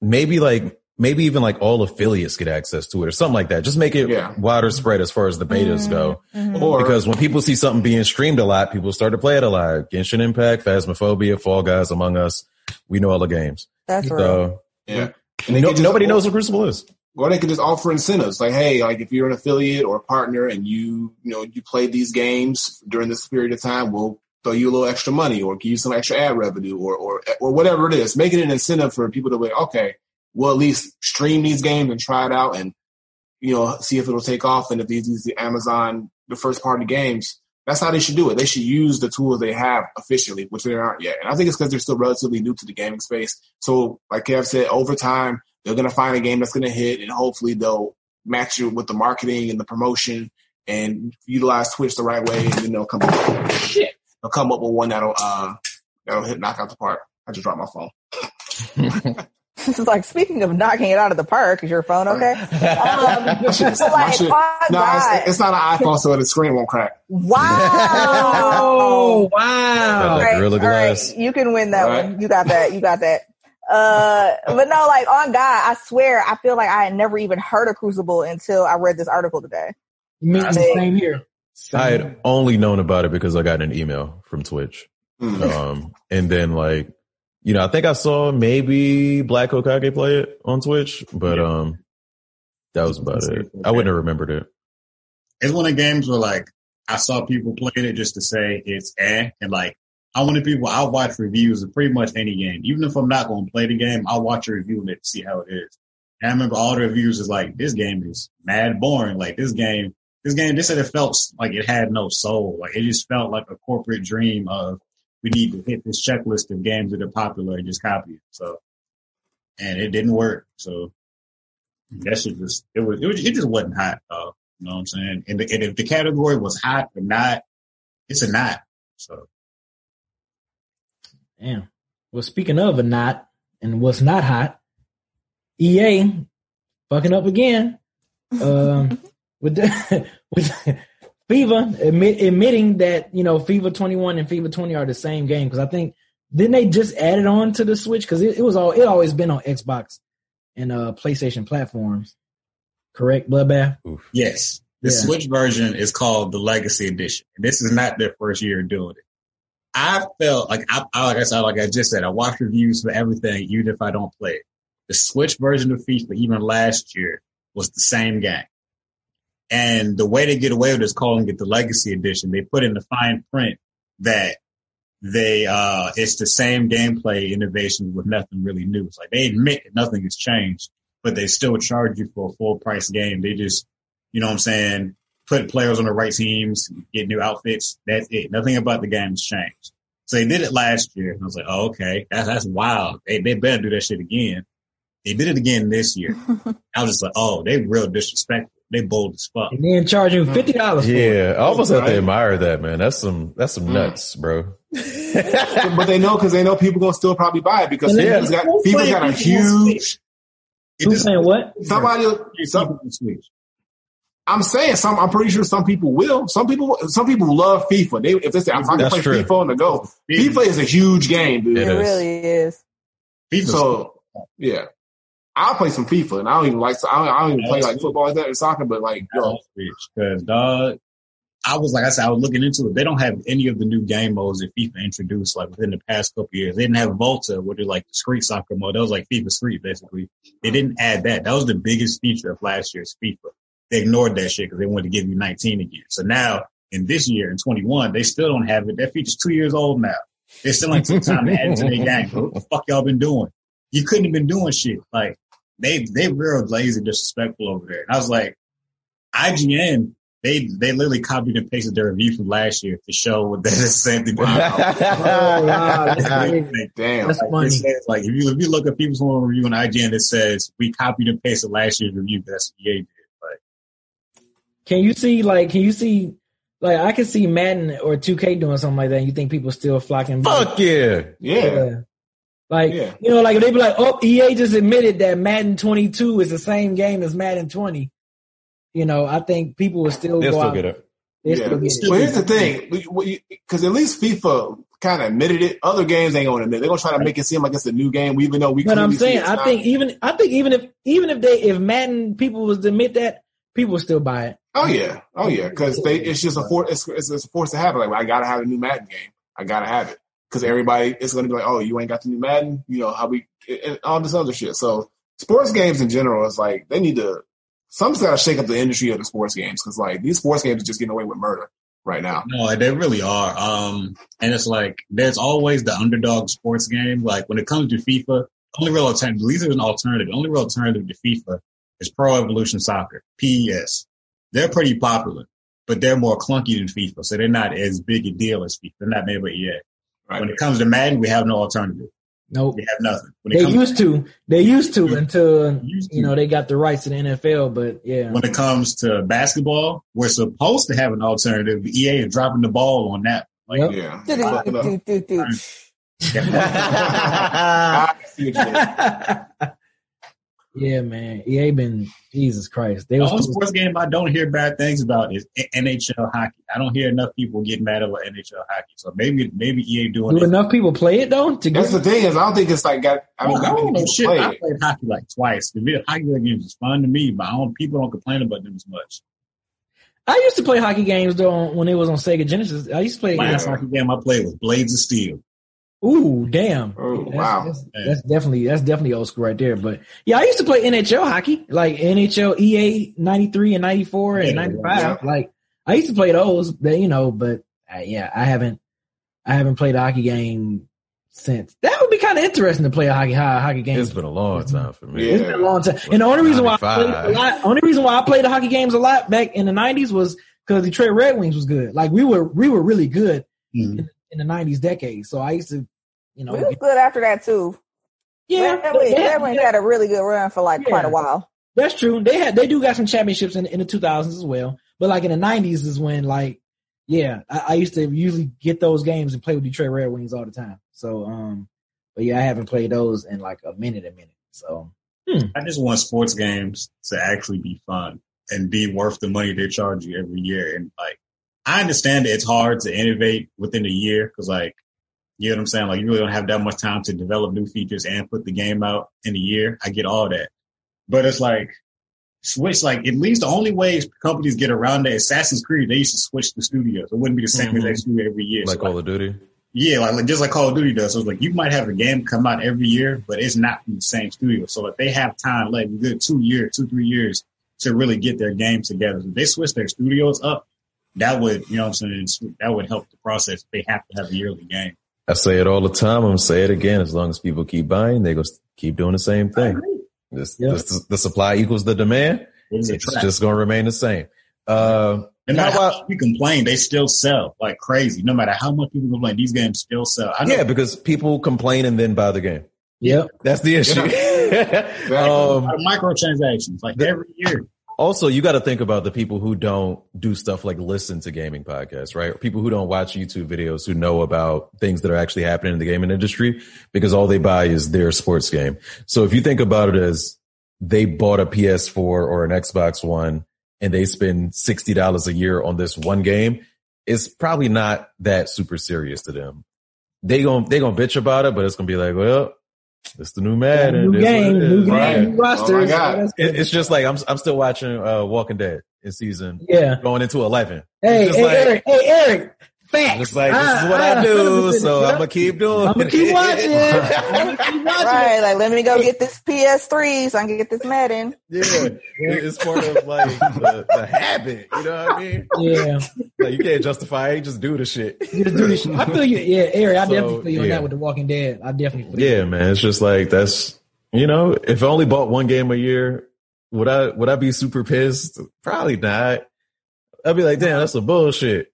maybe like, maybe even like all affiliates get access to it or something like that. Just make it Yeah. wider spread as far as the betas go. Mhm. Or Because when people see something being streamed a lot, people start to play it a lot. Genshin Impact, Phasmophobia, Fall Guys, Among Us. We know all the games. That's real. So yeah, and no, could just- nobody knows what Crucible is. Or they could just offer incentives, like, hey, like if you're an affiliate or a partner and you, you know, you play these games during this period of time, we'll throw you a little extra money or give you some extra ad revenue or or or whatever it is. Make it an incentive for people to be like, okay. We'll at least stream these games and try it out and you know see if it'll take off. And if these these the Amazon the first party games, that's how they should do it. They should use the tools they have officially, which they aren't yet. And I think it's because they're still relatively new to the gaming space. So, like Kev said, over time they're going to find a game that's going to hit, and hopefully they'll match it with the marketing and the promotion and utilize Twitch the right way, and then they'll come up, shit, they'll come up with one that'll uh that'll hit knock out the park. I just dropped my phone. It's like speaking of knocking it out of the park, is your phone okay? Um, That shit is- so my like, oh no, it's, it's not an iPhone, so the screen won't crack. wow. Got wow. that Gorilla all right, Glass. you can win that All one. You got that. You got that. Uh, but no, like on God, I swear, I feel like I had never even heard of Crucible until I read this article today. Me, the same here. I had only known about it because I got an email from Twitch. Mm. Um, and then like, you know, I think I saw maybe Black Okage play it on Twitch, but, Yeah. um, that was about it. I wouldn't have remembered it. It's one of the games where like I saw people playing it just to say it's eh, and like I wanted people. I'll watch reviews of pretty much any game, even if I'm not going to play the game. I'll watch a review of it to see how it is. And I remember all the reviews is like this game is mad boring. Like this game, this game. They said it felt like it had no soul. Like it just felt like a corporate dream of we need to hit this checklist of games that are popular and just copy it. So, and it didn't work. So that shit just it was it, was, it just wasn't hot. Uh, you know what I'm saying? And, the, and if the category was hot or not, it's a not. So Damn. Well, speaking of a not and what's not hot, EA fucking up again. Um, with the, with FIFA admit, admitting that you know FIFA 21 and FIFA 20 are the same game because I think didn't they just added on to the Switch because it, it was all it always been on Xbox and uh PlayStation platforms. Correct, Bloodbath. yes, the Yeah. Switch version is called the Legacy Edition, and this is not their first year doing it. I felt like I, I like I said, like I just said, I watch reviews for everything, even if I don't play it. The Switch version of FIFA, even last year, was the same game. And the way they get away with is calling it the Legacy Edition. They put in the fine print that they uh it's the same gameplay innovation with nothing really new. It's like they admit that nothing has changed, but they still charge you for a full price game. They just, you know what I'm saying, put players on the right teams, get new outfits. That's it. Nothing about the game has changed. So they did it last year. And I was like, oh, okay, that's that's wild. They they better do that shit again. They did it again this year. I was just like, oh, they real disrespectful. They bold as fuck. And then charging fifty dollars for it. Yeah, I almost have to admire that, man. That's some that's some mm. nuts, bro. but they know because they know people gonna still probably buy it because Yeah. FIFA's got FIFA's got a huge. Who's just- saying what? Somebody, some, I'm saying some. I'm pretty sure some people will. Some people, some people love FIFA. They if they say I'm trying to play true. FIFA on the go. FIFA is a huge game, dude. It It is. really is. FIFA's So yeah, I'll play some FIFA, and I don't even like. I don't, I don't even play like football like that or soccer, but like yo, because dog, I was like I said, I was looking into it. They don't have any of the new game modes that FIFA introduced like within the past couple years. They didn't have Volta, which is like the street soccer mode. That was like FIFA Street basically. They didn't add that. That was the biggest feature of last year's FIFA. They ignored that shit because they wanted to give you 19 again. So now in this year in 21, they still don't have it. That feature's two years old now. They still ain't took time to add it to their game. What the fuck y'all been doing? You couldn't have been doing shit. Like they they real lazy, disrespectful over there. And I was like, IGN, they they literally copied and pasted their review from last year to show what it's the same thing. Oh, wow, that's crazy. Damn. That's Like, funny. says, like if you if you look at people's home review on IGN, it says we copied and pasted last year's review. That's what EA did. Like Can you see like can you see like I can see Madden or 2K doing something like that and you think people still flocking back? Fuck yeah. Yeah. Like Yeah. you know, like they be like, oh, EA just admitted that Madden 22 is the same game as Madden 20. You know, I think people will still They'll go still out. get it. They Yeah. still get it. Well, here's the thing, because at least FIFA kind of admitted it. Other games ain't gonna admit. They're gonna try to make it seem like it's a new game, even though we. But I'm clearly see saying, it's I think even I think even if even if they if Madden people was to admit that, people will still buy it. Oh yeah, oh yeah, because they it's just a force. It's, it's, it's a force to have. Like I gotta have a new Madden game. I gotta have it because everybody is gonna be like, oh, you ain't got the new Madden. You know how we and all this other shit. So sports games in general is like they need to. Something's got to shake up the industry of the sports games because like these sports games are just getting away with murder right now. No, they really are. Um, and it's like there's always the underdog sports game. Like when it comes to FIFA, only real alternative, at least there's an alternative. Only real alternative to FIFA is Pro Evolution Soccer, PES. They're pretty popular, but they're more clunky than FIFA, so they're not as big a deal as FIFA. They're not made by EA. Right. When it comes to Madden, we have no alternative. Nope. We have nothing. When it They comes, used to. They used to until Used to. you know they got the rights to the NFL. But yeah, when it comes to basketball, we're supposed to have an alternative. EA is dropping the ball on that. Like, Yep. Yeah. I see what. yeah, man. EA been Jesus Christ. They The was only supposed- sports game I don't hear bad things about is NHL hockey. I don't hear enough people get mad over NHL hockey. So maybe maybe EA doing do it. enough people play it though to That's get. the thing is I don't think it's like got. I mean, I don't know shit. play I it. played hockey like twice. The video hockey games is fun to me, but I don't, people don't complain about them as much. I used to play hockey games though when it was on Sega Genesis. I used to play. Last hockey game I played was Blades of Steel. Ooh, damn! Oh, that's, wow. That's, that's definitely that's definitely old school right there. But yeah, I used to play NHL hockey, like NHL EA ninety three and ninety four and ninety five. yeah. Like I used to play those, but you know, but uh, yeah, I haven't I haven't played a hockey game since. That would be kind of interesting to play a hockey ho- hockey game. It's been a long time for me. Yeah. It's been a long time. And the only reason why I played a lot, only reason why I played the hockey games a lot back in the nineties was because Detroit Red Wings was good. Like we were, we were really good Mhm. In the nineties decade. So I used to, you know, We was good after that too. yeah, Red Wings, they had- Red had a really good run for like quite a while. that's true. They had, they do got some championships in, in the two thousands as well. But like in the nineties is when like, yeah, I, I used to usually get those games and play with Detroit Red Wings all the time. So, um, but yeah, I haven't played those in like a minute, a minute. So I just want sports games to actually be fun and be worth the money they charge you every year. And like, I understand that it's hard to innovate within a year because like, you know what I'm saying? Like you really don't have that much time to develop new features and put the game out in a year. I get all that. But it's like, switch, like at least the only way companies get around that Assassin's Creed, they used to switch the studios. It wouldn't be the same Mhm. as they do every year. Like So, Call of Duty. yeah, like, like just like Call of Duty does. So it's like you might have a game come out every year, but it's not from the same studio. So like they have time, like a good two years, two three years to really get their game together. If they switch their studios up, that would you know what I'm saying that would help the process. They have to have a yearly game. I say it all the time. I'm gonna say it again. As long as people keep buying, they go keep doing the same thing. This, Yeah. this- the supply equals the demand. It is It's just gonna remain the same. Uh, no how matter how about- much we complain, they still sell like crazy. No matter how much people complain, these games still sell. I yeah, because people complain and then buy the game. yep. That's the issue. a um, microtransactions like every year. Also, you got to think about the people who don't do stuff like listen to gaming podcasts, right? People who don't watch YouTube videos who know about things that are actually happening in the gaming industry because all they buy is their sports game. So if you think about it as they bought a PS4 or an Xbox One and they spend $60 a year on this one game, it's probably not that super serious to them. They gon' they gonna bitch about it, but it's gonna be like, well, it's the new Madden. new It's game, it new is. game, Right. new rosters. Oh my God. It, it's just like I'm I'm still watching uh Walking Dead in season yeah. going into eleven. Hey, It's hey, like- Eric, hey, Eric, Facts. Just like this is ah, what I, ah. do, so I'm gonna keep doing. It. I'm gonna keep watching. I'm gonna keep watching. Right, like let me go get this PS3 so I can get this Madden. Yeah, it's part of like the, the habit. You know what I mean? Yeah, Like you can't justify it. Just do the shit. you just do this shit. I feel you. Yeah, Eric, I So, definitely feel you on that with The Walking Dead. I definitely feel you. Yeah, man. It's just like that's you know, if I only bought one game a year, would I would I be super pissed? Probably not. I'd be like, damn, that's some bullshit.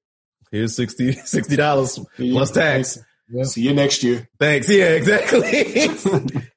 Here's 60 dollars plus tax. See you next year. Thanks. Yeah, exactly.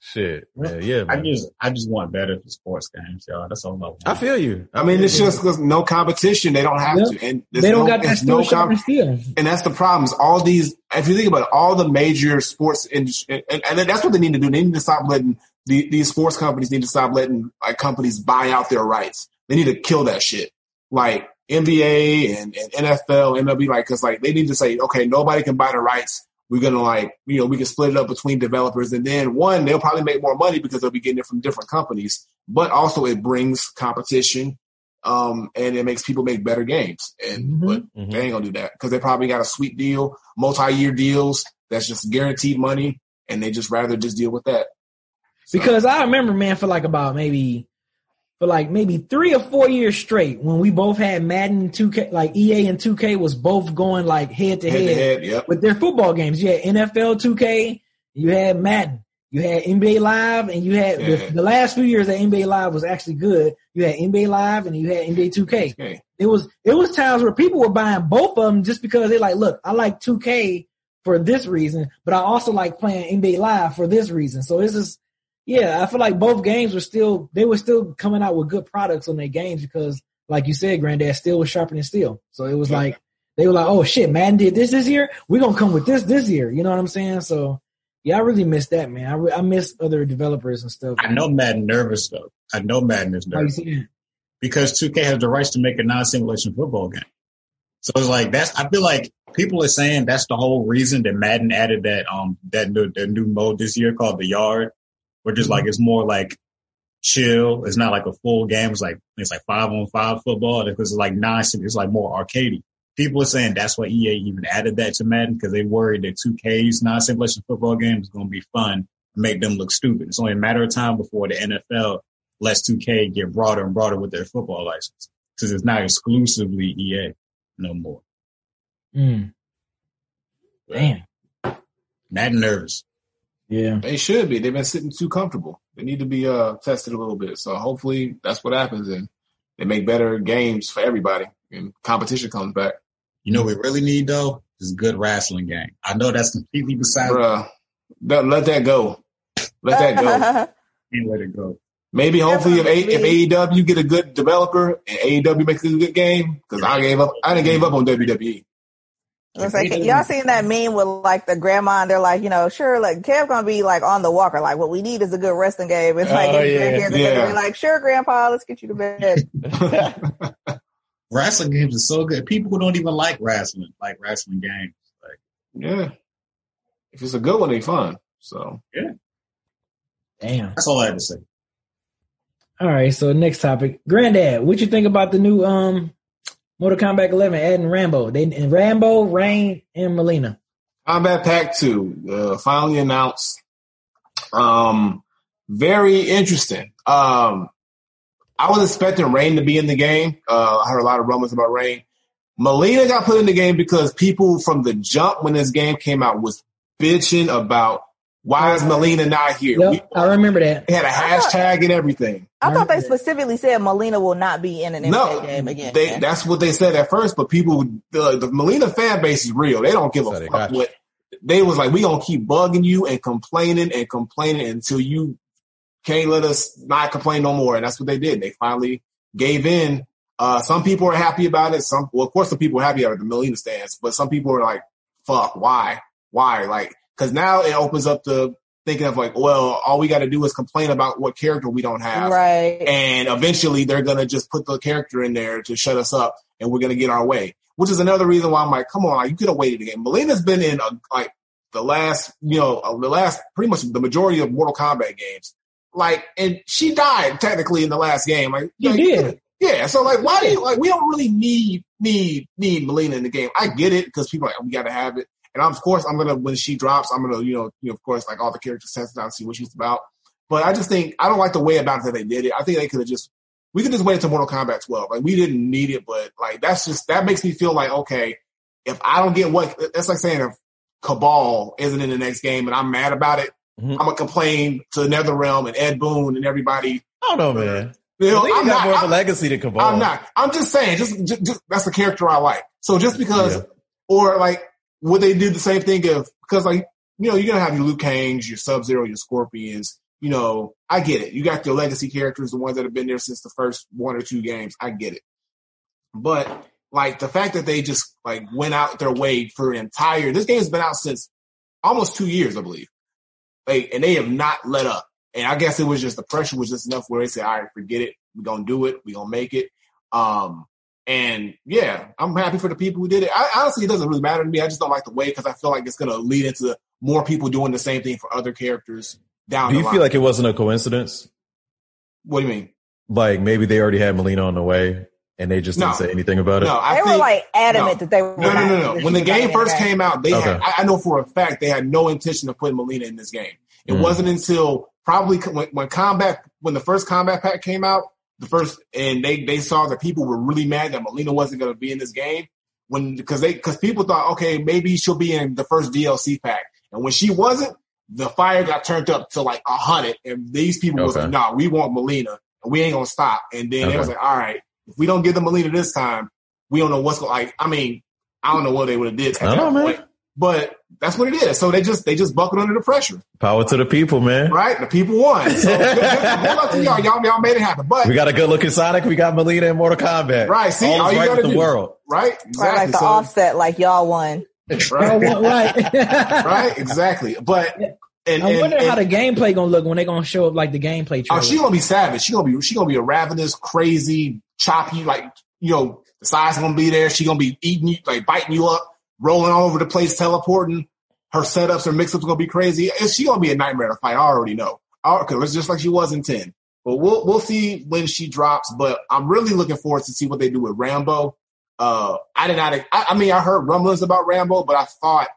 Shit. Man, yeah, I just I just want better for sports games, y'all. That's all I want. I feel you. I mean, it's just 'cause no competition. They don't have Yep. to, and They don't no, got that no sharp com- and that's the problem. Is all these, if you think about it, all the major sports industry, and, and that's what they need to do. They need to stop letting the, these sports companies need to stop letting like companies buy out their rights. They need to kill that shit. Like NBA and, and NFL, MLB, like, cause like they need to say, okay, nobody can buy the rights. We're gonna like, you know, we can split it up between developers, and then one, they'll probably make more money because they'll be getting it from different companies. But also, it brings competition, um, and it makes people make better games. And Mhm. but Mhm. they ain't gonna do that because they probably got a sweet deal, multi-year deals that's just guaranteed money, and they just rather just deal with that. So- Because I remember, man, for like about maybe for like maybe three or four years straight when we both had Madden and 2K, like EA and 2K was both going like head to head to head head, yep. with their football games. You had NFL 2K, you had Madden, you had NBA Live, and you had Yeah. the, the last few years that NBA Live was actually good. You had NBA Live and you had NBA 2K. Okay. It was it was times where people were buying both of them just because they like, look, I like 2K for this reason, but I also like playing NBA Live for this reason. So this is yeah, I feel like both games were still they were still coming out with good products on their games because, like you said, Granddad still was sharpening steel. So it was Yeah. like they were like, oh shit, Madden did this this year. We're gonna come with this this year. You know what I'm saying? So yeah, I really miss that man. I re- I miss other developers and stuff. I know Madden nervous though. I know Madden is nervous because 2K has the rights to make a non-simulation football game. So it's like that's. I feel like people are saying that's the whole reason that Madden added that um that new the new mode this year called the Yard, which is like it's more like chill. It's not like a full game. It's like it's like five on five football because it's like non. It's like more arcadey. People are saying that's why EA even added that to Madden because they worried that 2K's non-simulation football game is going to be fun and make them look stupid. It's only a matter of time before the NFL lets 2K get broader and broader with their football license because it's not exclusively EA no more. Mm. Damn. Madden nervous. Yeah. They should be. They've been sitting too comfortable. They need to be uh tested a little bit. So hopefully that's what happens, and they make better games for everybody, and competition comes back. You know what we really need though is a good wrestling game. I know that's completely beside Bruh, that, let that go. Let that go. the way to go. Maybe hopefully if, a, if AEW get a good developer and AEW makes a good game, because I gave up. I didn't gave up on. WWE. It's like, y'all seen that meme with like the grandma and they're like, you know, sure, like Kev gonna be like on the walker. Like, what we need is a good wrestling game. It's like, Oh, his yeah, grandkids are gonna yeah. be like, sure, grandpa, let's get you to bed. Wrestling games are so good. People who don't even like wrestling like wrestling games. Like yeah, if it's a good one, they fun. So Yeah. Damn. that's all I had to say. All right. So next topic, Granddad, what you think about the new um Mortal Kombat 11 adding Rambo? They Rambo, Rain, and Mileena. Combat Pack Two uh, finally announced. Um, very interesting. Um, I was expecting Rain to be in the game. Uh, I heard a lot of rumors about Rain. Mileena got put in the game because people from the jump when this game came out was bitching about why is Mileena not here. Yep, We I remember that. we had a hashtag and everything. I thought they specifically said Mileena will not be in an NBA No, game again. they, that's what they said at first, but people, the, the Mileena fan base is real. They don't give So a fuck got what. They was like, we gonna keep bugging you and complaining and complaining until you can't let us not complain no more. And that's what they did. They finally gave in. Uh, some people are happy about it. Some, well, of course, some people are happy about the Mileena stance, but some people are like, fuck, why? Why? Like, cause now it opens up the thinking of like, well, all we got to do is complain about what character we don't have right. and eventually they're gonna just put the character in there to shut us up, and we're gonna get our way. Which is another reason why I'm like, come on, like you could have waited again. Mileena's been in uh like the last, you know, uh, the last pretty much the majority of Mortal Kombat games. Like, and she died technically in the last game. Like, She like, did. Yeah, so like, why do you like? We don't really need need need Mileena in the game. I get it because people are like we got to have it, and I'm, of course I'm gonna when she drops, I'm gonna you know you know of course like all the characters test it out and see what she's about. But I just think I don't like the way about it that they did it. I think they could have just we could just wait until Mortal Kombat 12. Like we didn't need it, but like that's just that makes me feel like okay, if I don't get what that's like saying if Kabal isn't in the next game and I'm mad about it, Mhm. I'm gonna complain to NetherRealm and Ed Boon and everybody. I don't know, man. You know, I'm not, more of a I'm- legacy than Kabal. I'm not. I'm just saying. Just, just, just that's the character I like. So just because, Yeah. or like, would they do the same thing if because like you know you're gonna have your Liu Kangs, your Sub Zero, your Scorpions. You know, I get it. You got your legacy characters, the ones that have been there since the first one or two games. I get it. But like the fact that they just like went out their way for an entire this game's been out since almost two years, I believe. Like, and they have not let up. And I guess it was just the pressure was just enough where they said, "All right, forget it. We're gonna do it. We're gonna make it." Um, and yeah, I'm happy for the people who did it. I, honestly, it doesn't really matter to me. I just don't like the way because I feel like it's gonna lead into more people doing the same thing for other characters down Do the you line. feel like it wasn't a coincidence? what do you mean? Like maybe they already had Mileena on the way and they just didn't say anything about it? No, I they think were like adamant no. that they were. No, no, not- no, no. When the game first game. came out, they had, Okay. I, I know for a fact they had no intention of putting Mileena in this game. It Mm. wasn't until probably when, when combat, when the first combat pack came out, the first, and they, they saw that people were really mad that Mileena wasn't going to be in this game when, cause they, cause people thought, okay, maybe she'll be in the first DLC pack. And when she wasn't, the fire got turned up to like a hundred and these people was Okay. like, nah, we want Mileena and we ain't going to stop. And then Okay. it was like, all right, if we don't give them Mileena this time, we don't know what's going to, like. I mean, I don't know what they would have did. at I don't that know, man. Point, But that's what it is. So they just they just buckled under the pressure, Power to the people, man. right? The people won. So good, good, good luck to y'all. Y'all y'all made it happen. But We got a good looking Sonic. We got Mileena in Mortal Kombat. Right, see, all, all you right gotta with the do- world. right, Right, like the so, offset, like y'all won. Right, right. right, exactly. But and, I and, wonder and how the gameplay gonna look when they gonna show up like the gameplay oh, she gonna be savage. She gonna be she gonna be a ravenous, crazy, choppy. Like you know, the size gonna be there. She gonna be eating you, like biting you up, rolling all over the place, teleporting. Her setups, her mix-ups gonna be crazy. And she gonna be a nightmare to fight. I already know. Because it's just like she was in ten. But we'll we'll see when she drops. But I'm really looking forward to see what they do with Rambo. Uh, I did not. I, I mean, I heard rumblings about Rambo, but I thought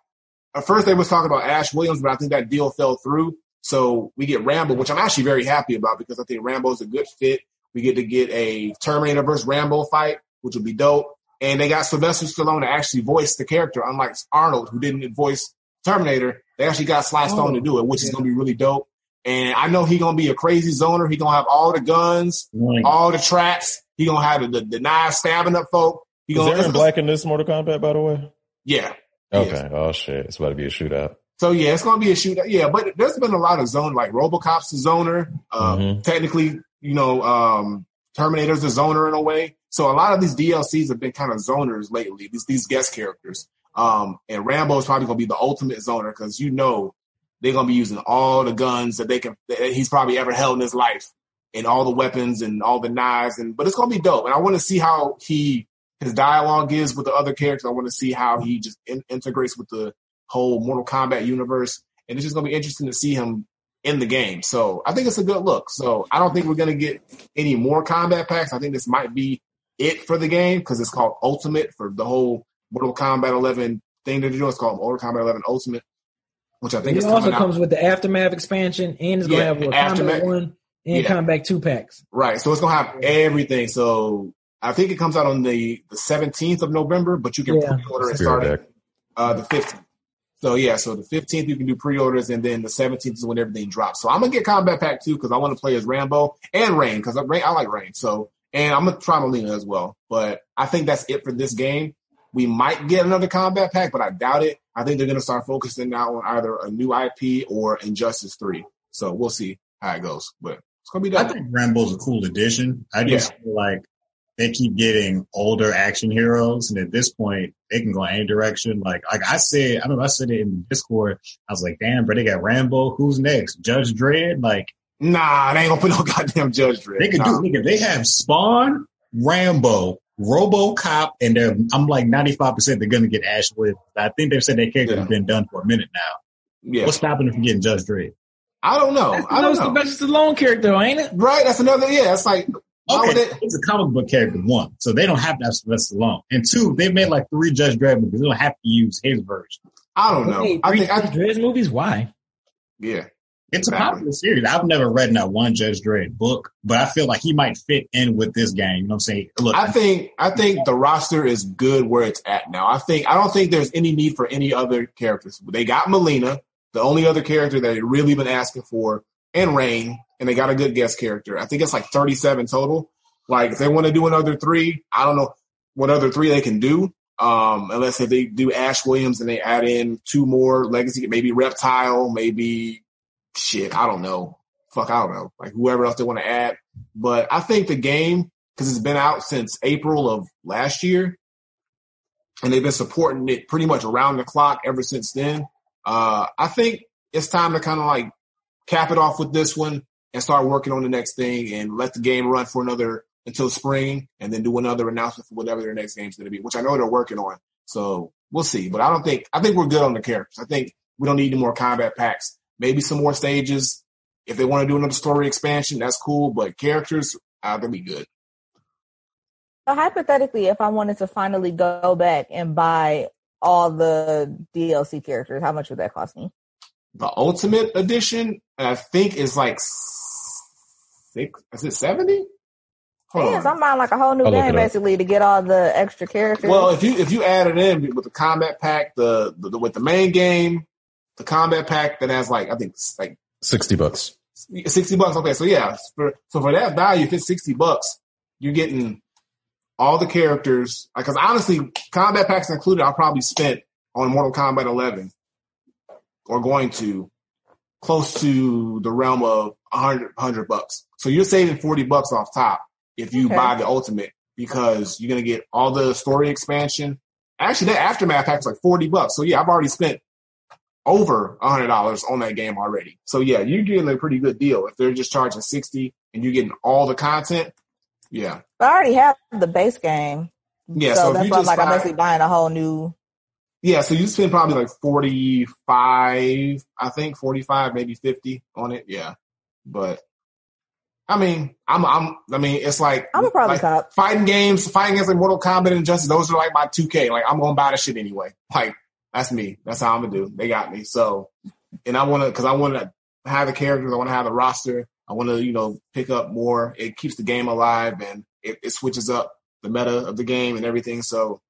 at first they was talking about Ash Williams, but I think that deal fell through. So we get Rambo, which I'm actually very happy about because I think Rambo's a good fit. We get to get a Terminator versus Rambo fight, which would be dope. And they got Sylvester Stallone to actually voice the character, unlike Arnold, who didn't voice Terminator. They actually got Sly Stallone Oh, to do it, which is going to be really dope. And I know he going to be a crazy zoner. He going to have all the guns, Like, all the traps. He going to have the, the knives stabbing up folk. He Is gonna, Erron Black in this Mortal Kombat, by the way? Yeah. Okay. Oh shit. It's about to be a shootout. So yeah, it's gonna be a shootout. Yeah, but there's been a lot of zone like RoboCop's a zoner. Um, Mhm. Technically, you know, um, Terminator's a zoner in a way. So a lot of these DLCs have been kind of zoners lately. These these guest characters. Um, and is probably gonna be the ultimate zoner because you know they're gonna be using all the guns that they can that he's probably ever held in his life, and all the weapons and all the knives. And but it's gonna be dope. And I want to see how he his dialogue is with the other characters. I want to see how he just in, integrates with the whole Mortal Kombat universe, and it's just gonna be interesting to see him in the game. So I think it's a good look. So I don't think we're gonna get any more combat packs. I think this might be it for the game because it's called Ultimate for the whole Mortal Kombat 11 thing that they're doing. It's called Mortal Kombat 11 Ultimate, which I think it is also coming comes out. with the aftermath expansion, and it's gonna Yeah, have a Aftermath. combat one and Yeah. combat two packs. Right. So it's gonna have everything. So I think it comes out on the the 17th of November, but you can Yeah. pre-order it Spirit starting uh, the 15th. So yeah, so the 15th you can do pre-orders, and then the 17th is when everything drops. So I'm gonna get Combat Pack 2 because I want to play as Rambo and Rain because I, I like Rain. So and I'm gonna try Mileena as well. But I think that's it for this game. We might get another Combat Pack, but I doubt it. I think they're gonna start focusing now on either a new IP or Injustice Three. So we'll see how it goes, but it's gonna be done. I think Rambo's a cool addition. I just feel like they keep getting older action heroes, and at this point, they can go any direction. Like, like I said, I don't know, I said it in Discord. I was like, damn, bro, they got Rambo. Who's next? Judge Dredd? Like, Nah, they ain't gonna put no goddamn Judge Dredd. they could Nah. do. Nigga, they have Spawn, Rambo, RoboCop, and they're, I'm like 95 percent they're gonna get Ash with. I think they've said that character Yeah. has been done for a minute now. Yeah, What's stopping them from getting Judge Dredd? I don't know. That's I the don't most know. Sylvester Stallone character, ain't it? Right? That's another. Yeah, it's like Why would Okay, they- it's a comic book character, one. So they don't have to have Sylvester Stallone. And two, they made like three Judge Dredd movies. They don't have to use his version. I don't know. Hey, I three think, I, Judge Dredd movies? Why? yeah. It's a popular series. I've never read that one Judge Dredd book, but I feel like he might fit in with this game. You know what I'm saying? Look, I think I think the roster is good where it's at now. I think I don't think there's any need for any other characters. They got Mileena, the only other character that they really been asking for, and Rain, and they got a good guest character. I think it's like 37 total. Like if they want to do another three, I don't know what other three they can do. Um, unless if they do Ash Williams and they add in two more legacy, maybe Reptile, maybe shit, I don't know. Fuck, I don't know. Like whoever else they want to add. But I think the game, because it's been out since April of last year, and they've been supporting it pretty much around the clock ever since then. Uh, I think it's time to kind of like cap it off with this one and start working on the next thing and let the game run for another until spring and then do another announcement for whatever their next game's going to be, which I know they're working on. So we'll see. But I don't think, I think we're good on the characters. I think we don't need any more combat packs. Maybe some more stages. If they want to do another story expansion, that's cool. But characters, uh, they'll be good. So hypothetically, if I wanted to finally go back and buy all the DLC characters, how much would that cost me? The Ultimate Edition, I think, is like six. Is it seventy? Yes, I'm buying like a whole new I'll game basically to get all the extra characters. Well, if you if you add it in with the combat pack, the, the, with the main game, the combat pack that has like I think it's like 60 bucks. sixty bucks. Okay, so yeah, for, so for that value, if it's sixty bucks, you're getting all the characters. Because honestly, combat packs included, I probably spent on Mortal Kombat 11 or going to close to the realm of 100, 100 bucks. So you're saving 40 bucks off top if you Okay. buy the ultimate because you're going to get all the story expansion. Actually, that aftermath pack's like 40 bucks. So yeah, I've already spent over a $100 on that game already. So yeah, you're getting a pretty good deal. If they're just charging 60 and you're getting all the content, yeah. But I already have the base game. Yeah, so, so that's you why I'm just like, I'm basically buying a whole new. Yeah, so you spend probably like 45, I think 45, maybe 50 on it. Yeah. But I mean, I'm, I'm, I mean, it's like, I'm gonna probably like cop. fighting games, fighting games like Mortal Kombat and Injustice. Those are like my 2K. Like I'm going to buy the shit anyway. Like that's me. That's how I'm going to do. They got me. So, and I want to, cause I want to have the characters. I want to have the roster. I want to, you know, pick up more. It keeps the game alive and it, it switches up the meta of the game and everything. So,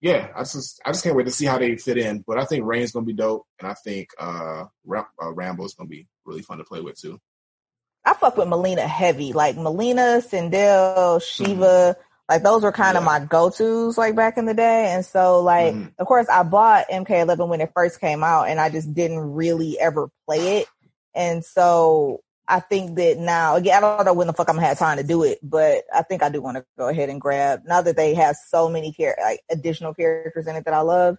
yeah, I just I just can't wait to see how they fit in. But I think Rain's gonna be dope, and I think uh, Ram- uh Rambo's gonna be really fun to play with too. I fuck with Mileena heavy. Like Mileena, Sindel, Sheeva, like those were kind of. Yeah. my go-tos like back in the day. And so like, Mhm. of course I bought MK11 when it first came out and I just didn't really ever play it. And so I think that now, again, I don't know when the fuck I'm gonna have time to do it, but I think I do want to go ahead and grab now that they have so many char- like additional characters in it that I love.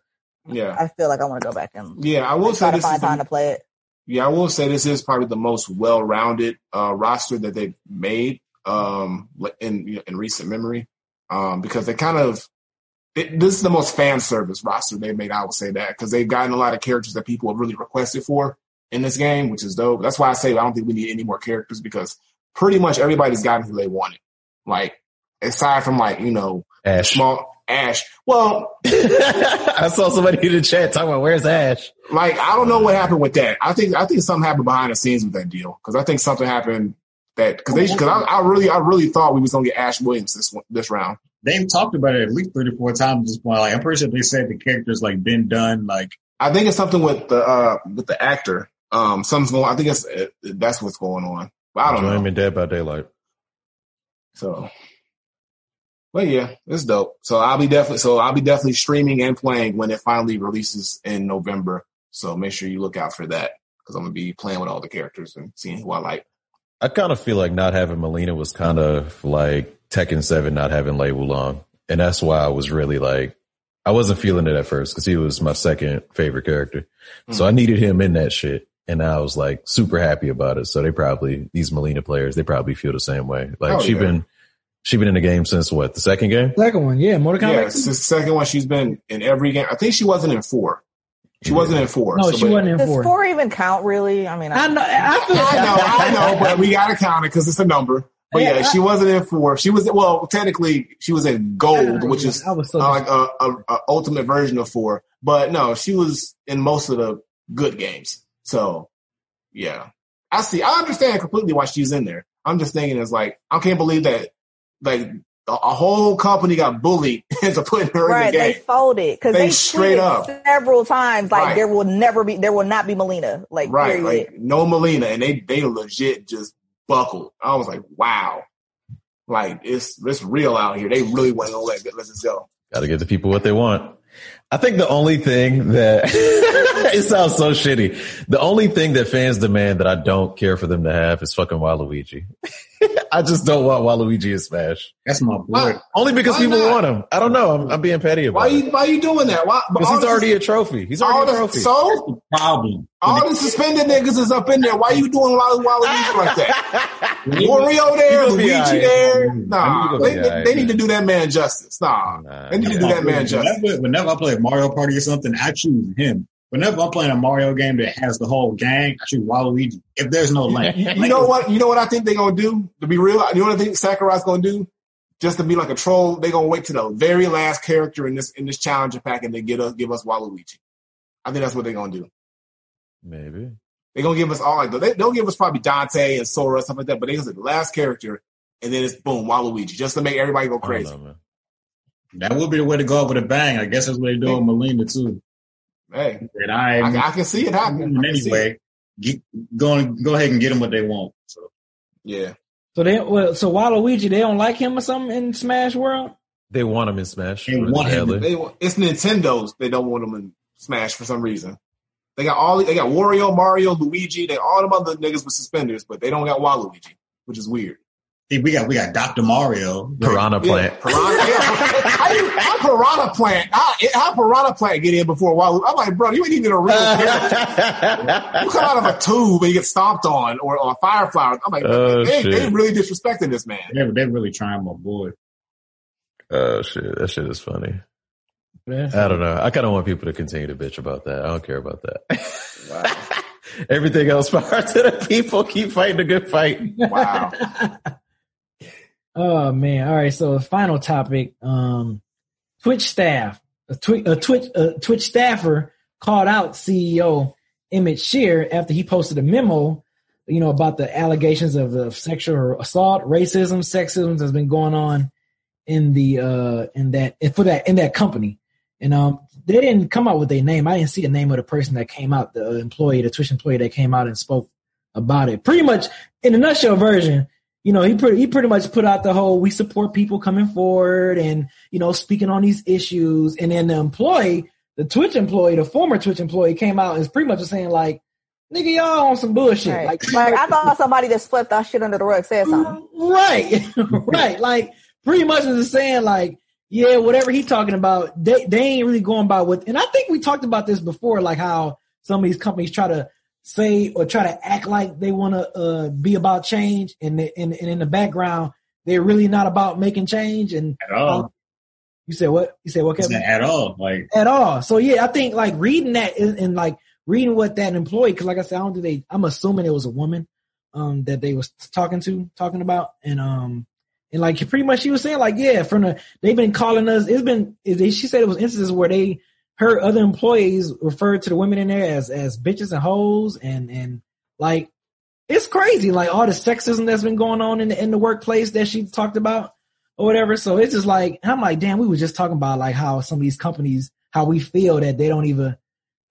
Yeah, I feel like I want to go back and yeah. I will try say to this find is time the, to play it. yeah, I will say this is probably the most well-rounded uh, roster that they've made um, in in recent memory um, because they kind of it, this is the most fan service roster they've made. I would say that because they've gotten a lot of characters that people have really requested for in this game, which is dope. That's why I say I don't think we need any more characters because pretty much everybody's gotten who they wanted. Like aside from like you know Ash. small Ash. Well, I saw somebody in the chat talking about where's Ash. like I don't know what happened with that. I think I think something happened behind the scenes with that deal because I think something happened that because they because I, I really I really thought we was gonna get Ash Williams this one, this round. they've talked about it at least three to four times at this point. Like I'm pretty sure they said the character's like been done. Like I think it's something with the uh with the actor. Um, something's going. I think it's uh, that's what's going on. But I don't Join know. me Dead by Daylight. So, but yeah, it's dope. So I'll be definitely so I'll be definitely streaming and playing when it finally releases in November. So make sure you look out for that because I'm gonna be playing with all the characters and seeing who I like. I kind of feel like not having Mileena was kind of like Tekken 7 not having Lei Wulong. And that's why I was really like, I wasn't feeling it at first because he was my second favorite character. Hmm. So I needed him in that shit. And I was like super happy about it. So they probably, these Mileena players, they probably feel the same way. Like Oh, she yeah. been, she been in the game since what, the second game? Second one, yeah, Mortal Yeah, Kombat. it's the second one. She's been in every game. I think she wasn't in four. She wasn't in four. no, so- she wasn't in Does four. four even count really? I mean, I know. I feel. I know, I know, but we gotta count it because it's a number. But yeah, Yeah, I- she wasn't in four. She was well, technically, she was in gold, which is was so uh, like a, a, a ultimate version of four. But no, she was in most of the good games. So yeah, I see. I understand completely why she's in there. I'm just thinking it's like I can't believe that like a, a whole company got bullied into putting her Right, in the game. they folded because They they, straight up. several times like Right. there will never be, there will not be Mileena. Like right, period. like no Mileena, and they they legit just buckled. I was like, wow, like it's it's real out here. They really want to let let this go. Got to give the people what they want. I think the only thing that it sounds so shitty. The only thing that fans demand that I don't care for them to have is fucking Waluigi. I just don't want Waluigi in Smash. That's my boy. Only because Why people not? want him. I don't know. I'm, I'm being petty why about it. you why you doing that? Why? but Because he's the- already a trophy. He's all already a the, trophy. so Problem. all the suspended niggas is up in there. Why you doing Waluigi like that? Wario there, He gonna Luigi alright. there. Nah, they, they, alright, they need to do that man justice. Nah, Nah, they need to do that man justice. Whenever, whenever I play Mario Party or something, I choose him. Whenever I'm playing a Mario game that has the whole gang, I choose Waluigi. If there's no lane, You know what? You know what I think they're gonna do? To be real, you know what I think Sakurai's gonna do? Just to be like a troll, they're gonna wait to the very last character in this in this challenger pack and then get us give us Waluigi. I think that's what they're gonna do. Maybe. They're gonna give us all like they, they'll give us probably Dante and Sora stuff like that, but they give us the last character and then it's boom Waluigi just to make everybody go I don't crazy. know, man. That would be the way to go out with a bang. I guess that's what they're doing with Mileena too. Hey, And I, I, I can see it happening. I it. anyway, get, go and go ahead and get them what they want. So Yeah. So they well, so Waluigi, they don't like him or something in Smash World. They want him in Smash. They want him. badly. They want- it's Nintendo's. They don't want him in Smash for some reason. They got all they got Wario, Mario, Luigi. They all them other niggas with suspenders, but they don't got Waluigi, which is weird. Hey, we got we got Doctor Mario. Piranha Yeah, Plant. Piranha. Yeah. how, you, how Piranha Plant? How, how Piranha Plant get in before Waluigi? I'm like, bro, you ain't even a real. You come out of a tube and you get stomped on, or, or a firefly. I'm like, Oh, they, they shit. really disrespecting this man. They're, they're really trying my boy. oh shit, that shit is funny. That's- I don't know. I kind of want people to continue to bitch about that. I don't care about that. Wow. Everything else, power to the people. Keep fighting a good fight. Wow. Oh man! All right. So the final topic: um, Twitch staff, a, twi- a Twitch a Twitch staffer called out CEO Emmett Shear after he posted a memo, you know, about the allegations of, of sexual assault, racism, sexism that's been going on in the uh in that for that in that company. And um, they didn't come out with a name. I didn't see the name of the person that came out, the employee, the Twitch employee that came out and spoke about it. Pretty much in a nutshell version, you know, he pretty he pretty much put out the whole we support people coming forward and you know speaking on these issues. And then the employee, the Twitch employee, the former Twitch employee, came out and is pretty much saying like, "Nigga, y'all on some bullshit." Right. Like, Like I thought somebody that swept that shit under the rug said something. right, right. Like pretty much is saying like, yeah, whatever he talking about, they they ain't really going by what. And I think we talked about this before, like how some of these companies try to say or try to act like they want to uh, be about change, and, the, and and in the background they're really not about making change. And At all. you said what? You said what? Kevin? at all. Like at all. So yeah, I think like reading that and, and like reading what that employee, because like I said, I don't think they. I'm assuming it was a woman um that they was talking to, talking about, and um and like pretty much she was saying like yeah, from the they've been calling us. It's been they, she said it was instances where they heard other employees refer to the women in there as as bitches and hoes and and like it's crazy like all the sexism that's been going on in the in the workplace that she talked about or whatever. So it's just like I'm like, damn, we were just talking about like how some of these companies, how we feel that they don't even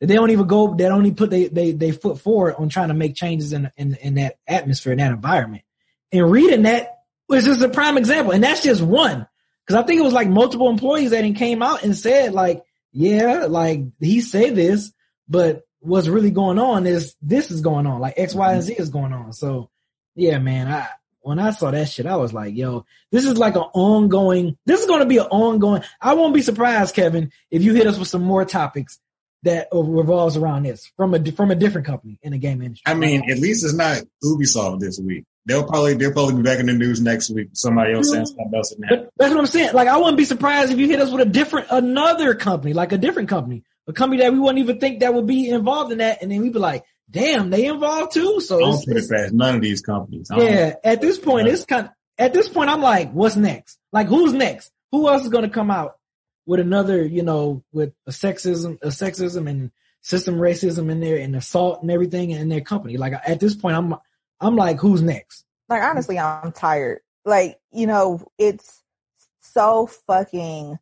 they don't even go, they don't even put they they they foot forward on trying to make changes in in in that atmosphere, in that environment. And reading that was just a prime example, and that's just one because I think it was like multiple employees that came out and said like, yeah, like he say this, but what's really going on is this is going on, like X, Y, and Z mm-hmm. is going on. So yeah, man, I when I saw that shit, I was like, yo, this is like an ongoing, this is going to be an ongoing. I won't be surprised, Kevin, if you hit us with some more topics that revolves around this from a, from a different company in the game industry. I mean, at least it's not Ubisoft this week. They'll probably they'll probably be back in the news next week. Somebody else saying something else in that. But that's what I'm saying. Like, I wouldn't be surprised if you hit us with a different, another company, like a different company, a company that we wouldn't even think that would be involved in that. And then we'd be like, damn, they involved too. So I don't put it past none of these companies. Yeah, at this point, it's kind of, at this point, I'm like, what's next? Like, who's next? Who else is going to come out with another, you know, with a sexism, a sexism and system racism in there and assault and everything in their company? Like, at this point, I'm, I'm like, who's next? Like, honestly, I'm tired. Like, you know, it's so fucking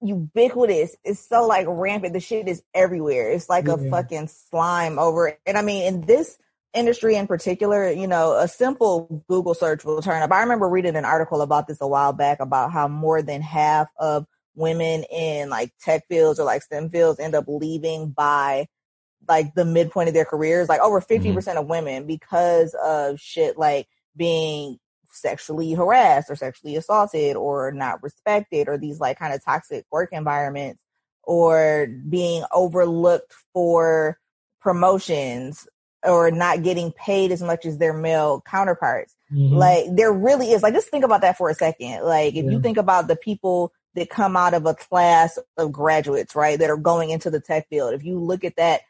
ubiquitous. It's so like rampant. The shit is everywhere. It's like yeah. a fucking slime over it. And I mean, in this industry in particular, you know, a simple Google search will turn up. I remember reading an article about this a while back about how more than half of women in like tech fields or like STEM fields end up leaving by like the midpoint of their careers. Like over 50% mm-hmm. of women because of shit like being sexually harassed or sexually assaulted or not respected or these like kind of toxic work environments or being overlooked for promotions or not getting paid as much as their male counterparts. Mm-hmm. Like there really is like just think about that for a second. Like if yeah. you think about the people that come out of a class of graduates, right, that are going into the tech field. If you look at that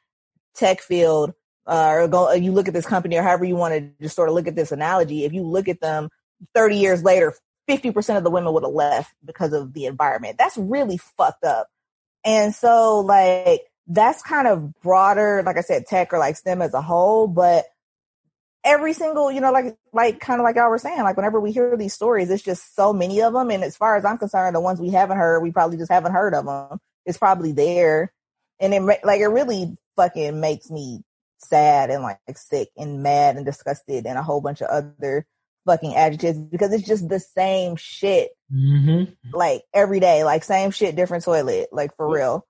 tech field uh, or go, you look at this company or however you want to just sort of look at this analogy, if you look at them 30 years later, 50% of the women would have left because of the environment. That's really fucked up. And so like that's kind of broader, like I said, tech or like STEM as a whole, but every single, you know, like, like kind of like y'all were saying, like whenever we hear these stories, it's just so many of them. And as far as I'm concerned, the ones we haven't heard, we probably just haven't heard of them. It's probably there. And it, like, it really fucking makes me sad and like sick and mad and disgusted and a whole bunch of other fucking adjectives because it's just the same shit. Mm-hmm. Like every day, like same shit, different toilet, like for real.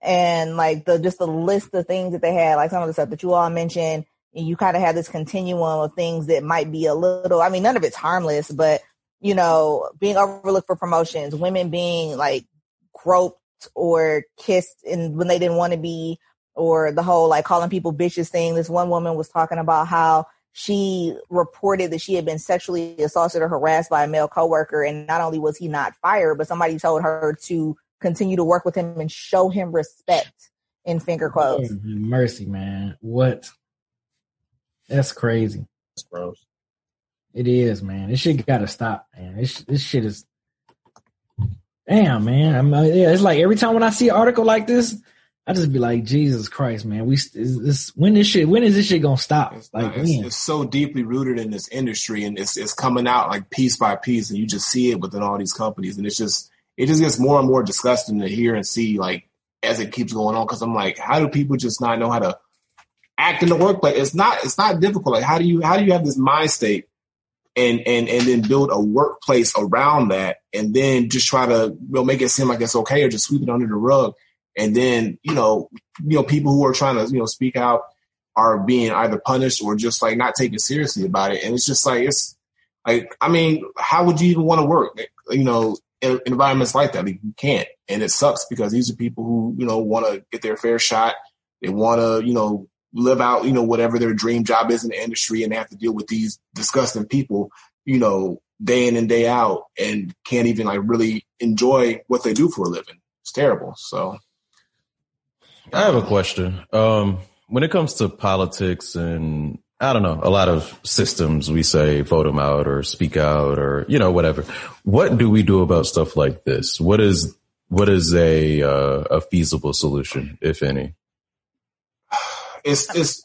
And like the, just the list of things that they had, like some of the stuff that you all mentioned, and you kind of have this continuum of things that might be a little, I mean, none of it's harmless, but you know, being overlooked for promotions, women being like groped or kissed and when they didn't want to be, or the whole like calling people bitches thing. This one woman was talking about how she reported that she had been sexually assaulted or harassed by a male coworker and not only was he not fired but somebody told her to continue to work with him and show him respect in finger oh, quotes. mercy man. What? That's crazy. That's gross. It is man. This shit gotta stop man. This, this shit is damn man. I'm, uh, yeah, it's like every time when i see an article like this I just be like, Jesus Christ, man. We is this when this shit when is this shit gonna stop? It's, like, it's, it's, so deeply rooted in this industry, and it's it's coming out like piece by piece, and you just see it within all these companies, and it's just it just gets more and more disgusting to hear and see like as it keeps going on. Because I'm like, how do people just not know how to act in the workplace? It's not it's not difficult. Like, how do you how do you have this mind state? And, and and then build a workplace around that, and then just try to you know, make it seem like it's okay, or just sweep it under the rug and then you know you know people who are trying to you know speak out are being either punished or just like not taken seriously about it. And it's just like it's like i mean how would you even want to work you know in environments like that? Like, you can't. And it sucks because these are people who you know want to get their fair shot. They want to you know live out you know whatever their dream job is in the industry and they have to deal with these disgusting people you know day in and day out and can't even like really enjoy what they do for a living. It's terrible. So I have a question. Um, when it comes to politics and I don't know, a lot of systems, we say vote them out or speak out or, you know, whatever. What do we do about stuff like this? What is, what is a, uh, a feasible solution, if any? It's, it's,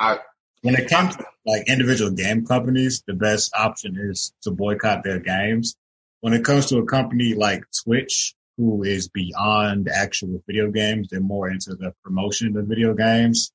I, when it comes to like individual game companies, the best option is to boycott their games. When it comes to a company like Twitch, who is beyond actual video games. They're more into the promotion of video games.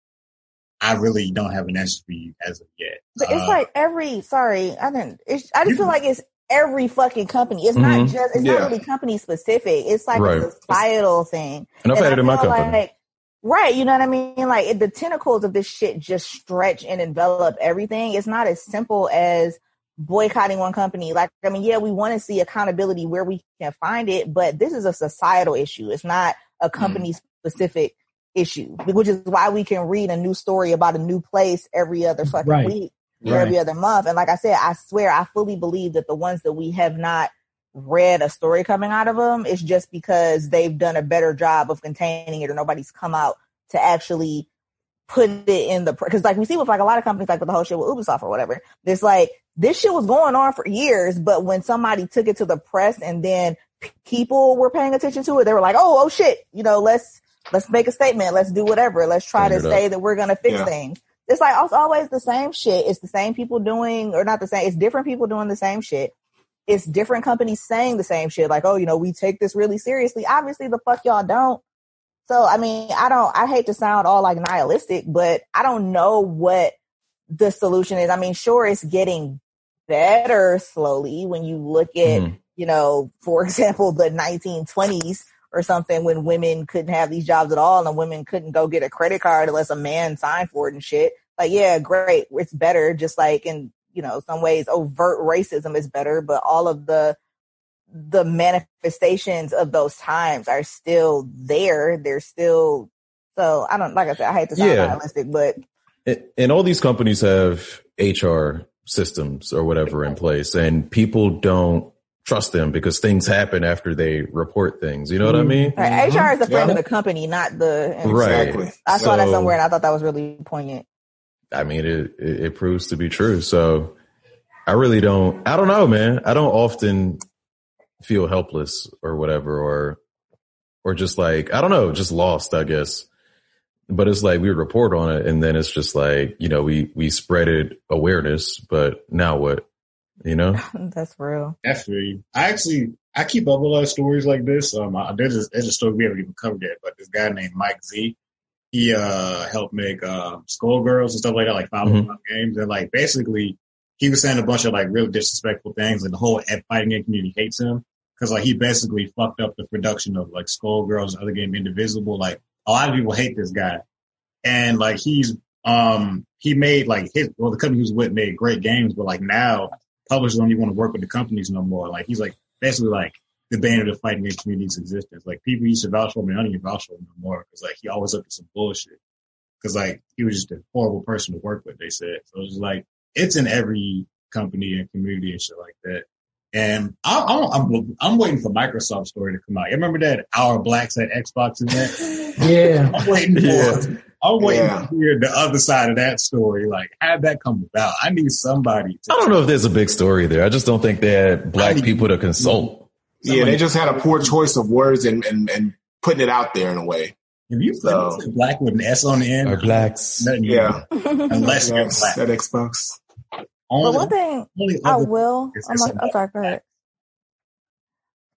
I really don't have an answer for you as of yet. But it's uh, like every, sorry, I didn't, I just feel like it's every fucking company. It's mm-hmm. not just, it's yeah. not really company specific. It's like right. a societal thing. And I've had it in my company. Like, right. You know what I mean? Like the tentacles of this shit just stretch and envelop everything. It's not as simple as, boycotting one company. Like, I mean, yeah, we want to see accountability where we can find it, but this is a societal issue. It's not a mm. company specific issue, which is why we can read a new story about a new place every other fucking right. week or right. every other month. And like I said, I swear, I fully believe that the ones that we have not read a story coming out of them is just because they've done a better job of containing it or nobody's come out to actually put it in the because like we see with like a lot of companies like with the whole shit with Ubisoft or whatever. It's like this shit was going on for years, but when somebody took it to the press and then people were paying attention to it, they were like, "Oh, oh shit!" You know, let's let's make a statement. Let's do whatever. Let's try to say that we're gonna fix yeah. things. It's like it's always the same shit. It's the same people doing, or not the same. It's different people doing the same shit. It's different companies saying the same shit. Like, oh, you know, we take this really seriously. Obviously, the fuck y'all don't. So, I mean, I don't. I hate to sound all like nihilistic, but I don't know what the solution is. I mean, sure, it's getting better slowly when you look at, mm. you know, for example, the 1920s or something when women couldn't have these jobs at all and women couldn't go get a credit card unless a man signed for it and shit. Like, yeah, great. It's better. Just like in, you know, some ways overt racism is better, but all of the, the manifestations of those times are still there. They're still, so I don't, like I said, I hate to sound yeah. nihilistic, but. And all these companies have HR systems or whatever in place and people don't trust them because things happen after they report things. You know what I mean? Right. HR mm-hmm. is a friend yeah. of the company, not the right. I saw so, that somewhere and I thought that was really poignant. I mean, it, it, it proves to be true. So I really don't. I don't know, man. I don't often feel helpless or whatever, or or just like I don't know, just lost, I guess. But it's like we report on it, and then it's just like you know we we spreaded awareness, but now what? You know, that's real. Definitely. I actually I keep up a lot of stories like this. Um, I, there's a, there's a story we haven't even covered yet, but this guy named Mike Z, he uh helped make uh Skullgirls and stuff like that, like 5 mm-hmm. games, and like basically he was saying a bunch of like real disrespectful things, and the whole fighting game community hates him because like he basically fucked up the production of like Skullgirls, other game Indivisible. Like a lot of people hate this guy, and like he's um he made like his well the company he was with made great games, but like now publishers don't even want to work with the companies no more. Like he's like basically like the of the fighting game community's existence. Like people used to vouch for him, and I don't even vouch for him no more because like he always up to some bullshit. Because like he was just a horrible person to work with. They said so. It was like it's in every company and community and shit like that. And I, am I'm waiting for Microsoft story to come out. You remember that our blacks at Xbox event? Yeah, I'm waiting for. Yeah. I'm waiting yeah. to hear the other side of that story. Like, how'd that come about? I need somebody. I don't know if there's a big story there. I just don't think they had black need, people to consult. Yeah, they just had a poor choice of words and, and, and putting it out there in a way. If you so, black with an S on the end, or blacks, yeah, unless you're black. That Xbox. Only, but one thing I will, I'm, like, sorry, go ahead.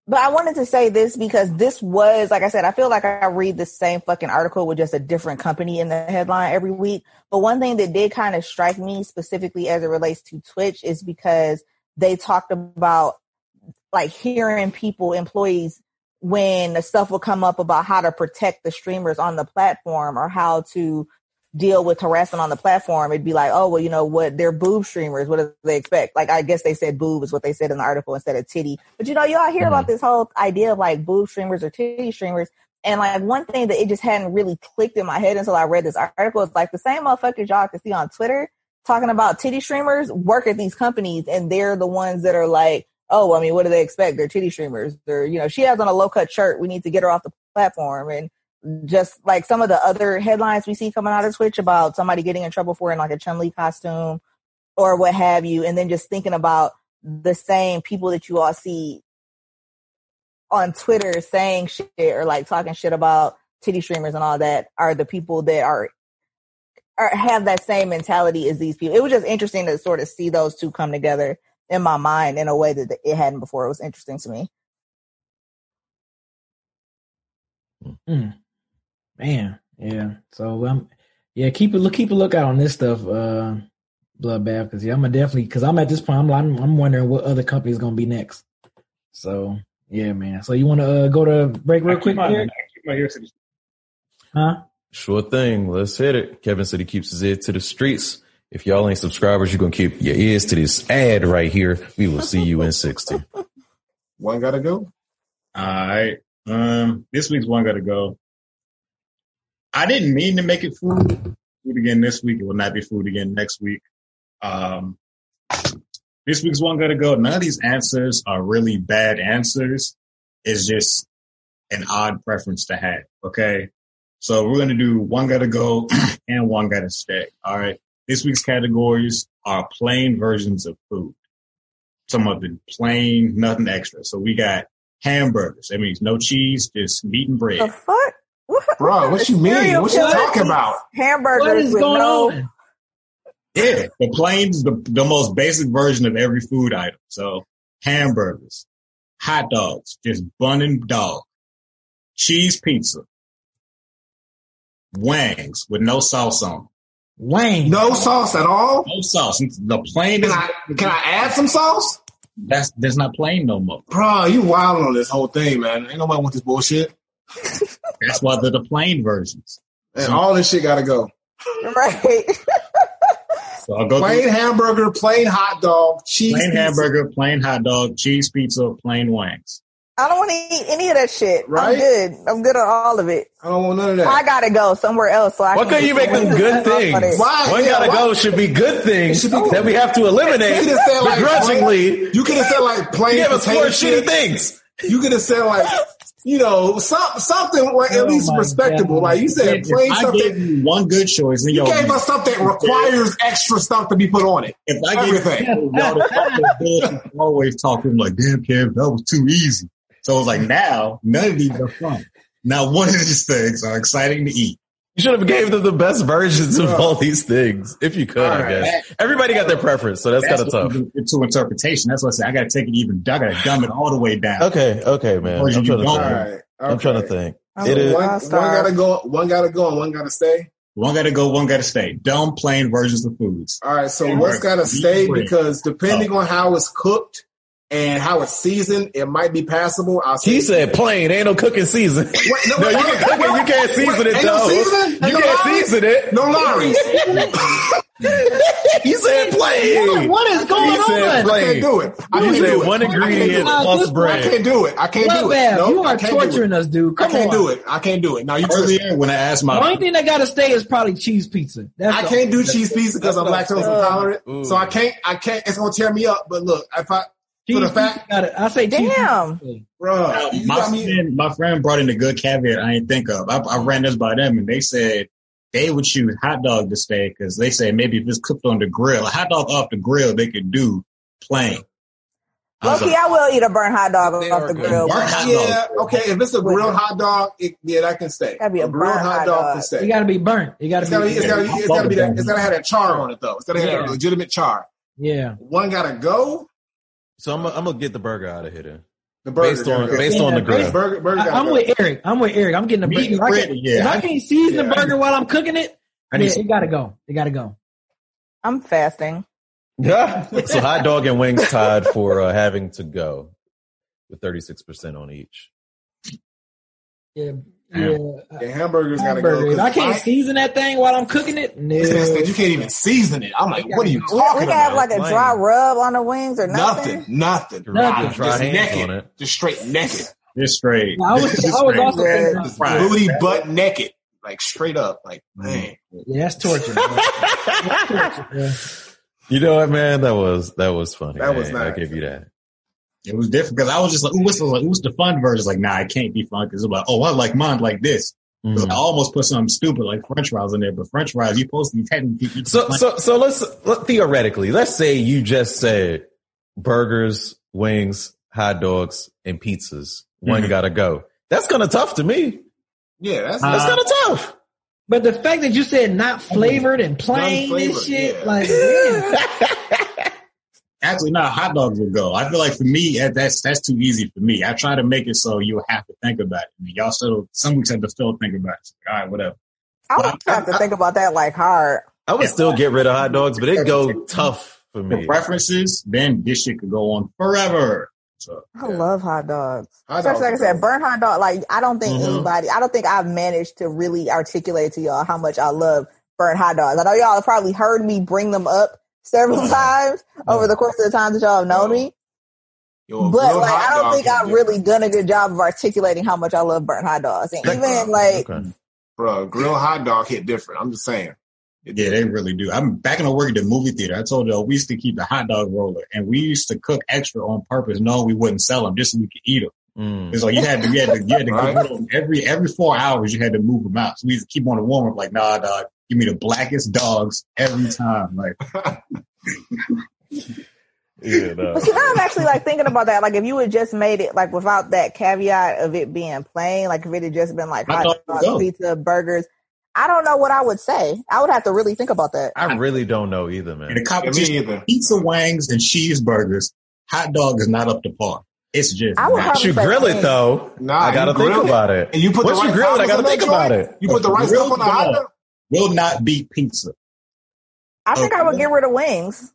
But I wanted to say this because this was, like I said, I feel like I read the same fucking article with just a different company in the headline every week. But one thing that did kind of strike me specifically as it relates to Twitch is because they talked about like hearing people, employees, when the stuff will come up about how to protect the streamers on the platform or how to deal with harassment on the platform, it'd be like, oh, well, you know what? They're boob streamers. What do they expect? Like, I guess they said boob is what they said in the article instead of titty. But you know, y'all hear mm-hmm. about this whole idea of like boob streamers or titty streamers. And like one thing that it just hadn't really clicked in my head until I read this article is like the same motherfuckers y'all can see on Twitter talking about titty streamers work at these companies and they're the ones that are like, oh, I mean, what do they expect? They're titty streamers. They're, you know, she has on a low cut shirt. We need to get her off the platform. And just like some of the other headlines we see coming out of Twitch about somebody getting in trouble for in like a Chun Li costume or what have you, and then just thinking about the same people that you all see on Twitter saying shit or like talking shit about titty streamers and all that are the people that are have that same mentality as these people. It was just interesting to sort of see those two come together in my mind in a way that it hadn't before. It was interesting to me. Mm. Man, yeah. So um, yeah, keep a look, keep a lookout on this stuff, uh, Bloodbath, because yeah, I'm gonna definitely because I'm at this point, I'm, I'm I'm wondering what other company is gonna be next. So yeah, man. So you want to uh, go to break real quick? My, huh? Sure thing. Let's hit it. Kevin said he keeps his ear to the streets. If y'all ain't subscribers, you're gonna keep your ears to this ad right here. We will see you in 60. One gotta go. All right. Um, this week's one gotta go. I didn't mean to make it food. Food again this week. It will not be food again next week. Um, this week's one gotta go. None of these answers are really bad answers. It's just an odd preference to have. Okay. So we're to do one gotta go and one gotta stay. All right. This week's categories are plain versions of food. some of the plain, nothing extra. So we got hamburgers. That means no cheese, just meat and The bread. fuck? What, Bro, what you mean? What you talking about? Hamburgers What is with going no. on? Yeah, the plain is the, the most basic version of every food item. So hamburgers, hot dogs, just bun and dog, cheese pizza, wings with no sauce on. 'em. Wayne. No sauce at all? No sauce. The plain Can is I can I add some sauce? that's that's not plain no more. Bro, you wild on this whole thing, man. Ain't nobody want this bullshit. That's why they're the plain versions. And all this shit gotta go. Right. So I'll go Plain through hamburger, plain hot dog, cheese. plain pizza. hamburger, plain hot dog, cheese pizza, plain wings. I don't want to eat any of that shit. Right? I'm good. I'm good on all of it. I don't want none of that. I gotta go somewhere else. So I Why can you make them good things? Why? One Yeah, gotta why? go should be good things It should be- that we have to You eliminate could have said like begrudgingly. You could have said like plain You have us potato four shitty things. You could have said like, you know, some, something like at Oh least respectable. God. Like you said, plain something. one good choice, And You yo, gave us something that requires extra stuff to be put on it. if I everything. you y'all the fucking bullshit, you always talking like, damn, Kev, that was too easy. So it's like now, none of these are fun. Now one of these things are exciting to eat. You should have gave them the best versions of all these things, if you could. I Alright. guess everybody got their preference, so that's, kind of what tough. we To interpretation, that's what I say. I got to take it even. I got to dumb it all the way down. Okay, okay, man. I'm trying to you think. don't. All right. I'm trying to think. I'm It is. One, I'll one gotta go. One gotta go, and one gotta stay. One got to go, one got to stay. Dumb, plain versions of foods. All right. So Yeah. what's gotta stay because depending oh. on how it's cooked and how it's seasoned, it might be passable. I'll He said plain, ain't no cooking season. Wait, No, you can cook it, you can't season it Ain't no though. seasoning? You no can't lard? season it. No Lawry's. He said plain. What is going He said on? I plain. can't do it. I He can't said do it. one I ingredient it. Uh, plus this- I can't do it. I can't do it. No, you are can't do it. torturing us, dude. I Come can't on. do it. I can't do it. Now you. Earlier, when I asked The only thing that gotta stay is probably cheese pizza. That's I can't do cheese pizza because I'm lactose intolerant. So I can't. I can't. It's gonna tear me up. But look, if I, cheese for the fact, gotta, I say Damn. pizza. bro, uh, you my got me. friend, my friend brought in a good caveat I didn't think of. I, I ran this by them and they said they would choose hot dog to stay because they say maybe if it's cooked on the grill, a hot dog off the grill, they could do plain. I Loki, like, I will eat a burnt hot dog off the good. grill. Burnt hot Yeah, okay. If it's a grilled hot dog, it, yeah, that can stay. Gotta be a grilled hot hot dog dog. can stay. You gotta be burnt. You gotta It's gotta, be. it's gotta, it's gotta be that. It's gotta have that char on it though. It's gotta have a legitimate char. Yeah. One gotta go. So I'm, I'm gonna get the burger out of here then. The burger Based on gotta based on the grill. burger, burger I, gotta I'm with Eric. I'm with Eric. I'm getting the Meat burger. and If I can't- yeah. If I can't season Yeah. the burger while I'm cooking it, I yeah, need it gotta go. It gotta go. I'm fasting. Yeah. so hot dog and wings tied for uh, having to go with 36% on each. Yeah. Yeah. Yeah. The hamburgers gotta Hamburger. go. I can't my- season that thing while I'm cooking it, no. This man said you can't even season it. I'm like, what are you We, we talking can have about? like a dry rub on the wings or nothing. nothing, nothing. Nothing. Just hands naked, on it. just straight naked, this straight. I was, this I was straight. also thinking, about- booty butt naked, like straight up, like mm. man. yeah, that's torture. That's torture, bro. You know what, man? That was that was funny. That was man. I nice. give you that. It was different because I was just like, ooh, what's the, like, what's the fun version? Like, nah, it can't be fun because it's like, oh, I like mine like this. Mhm. I almost put something stupid like French fries in there, but French fries, you're supposed to be technically So so so let's let, theoretically, let's say you just said burgers, wings, hot dogs, and pizzas. One Mhm. gotta go. That's kind of tough to me. Yeah, that's, Uh, That's that's kind of tough. But the fact that you said not flavored and plain and shit, yeah. like, damn. Actually, no, hot dogs will go. I feel like for me, that's that's too easy for me. I try to make it so you have to think about it. I mean, y'all still, some weeks have to still think about it. All right, whatever. I would have to think about that like hard. I would still get rid of hot dogs, but it go tough for For me. preferences, then this shit could go on forever. So I Yeah. love hot dogs. Hot Especially dogs like I said, good. burnt hot dog. Like I don't think Mhm. anybody. I don't think I've managed to really articulate to y'all how much I love burnt hot dogs. I know y'all have probably heard me bring them up several Oh. times over the course of the times that y'all have known me. Yo, But like, I don't think I've really done a good job of articulating how much I love burnt hot dogs. And Like, even like, Okay. bro. Grilled hot dog hit different. I'm just saying. It yeah, they really do. I'm back in the work at the movie theater. I told y'all we used to keep the hot dog roller and we used to cook extra on purpose, knowing we wouldn't sell them just so we could eat them. Mm. It's like you had to, you had to, you had to Right. get rid every every four hours. You had to move them out. So we used to keep on the warm up. Like, nah, dog, give me the blackest dogs every time. Like, Yeah, no. But see, now I'm actually like thinking about that. Like, if you had just made it like without that caveat of it being plain, like if it had just been like hot dogs, pizza, burgers, I don't know what I would say. I would have to really think about that. I really don't know either, In man. the Yeah, competition, me either. pizza, wings, and cheeseburgers, hot dog is not up to par. It's just I would not. probably You grill it though. Nah, I gotta think it. about it. And you put Once the you grill it, I gotta on that think about it. You put the right Grilled stuff on the hot dog. Dog. will not be pizza. I think I would get rid of wings.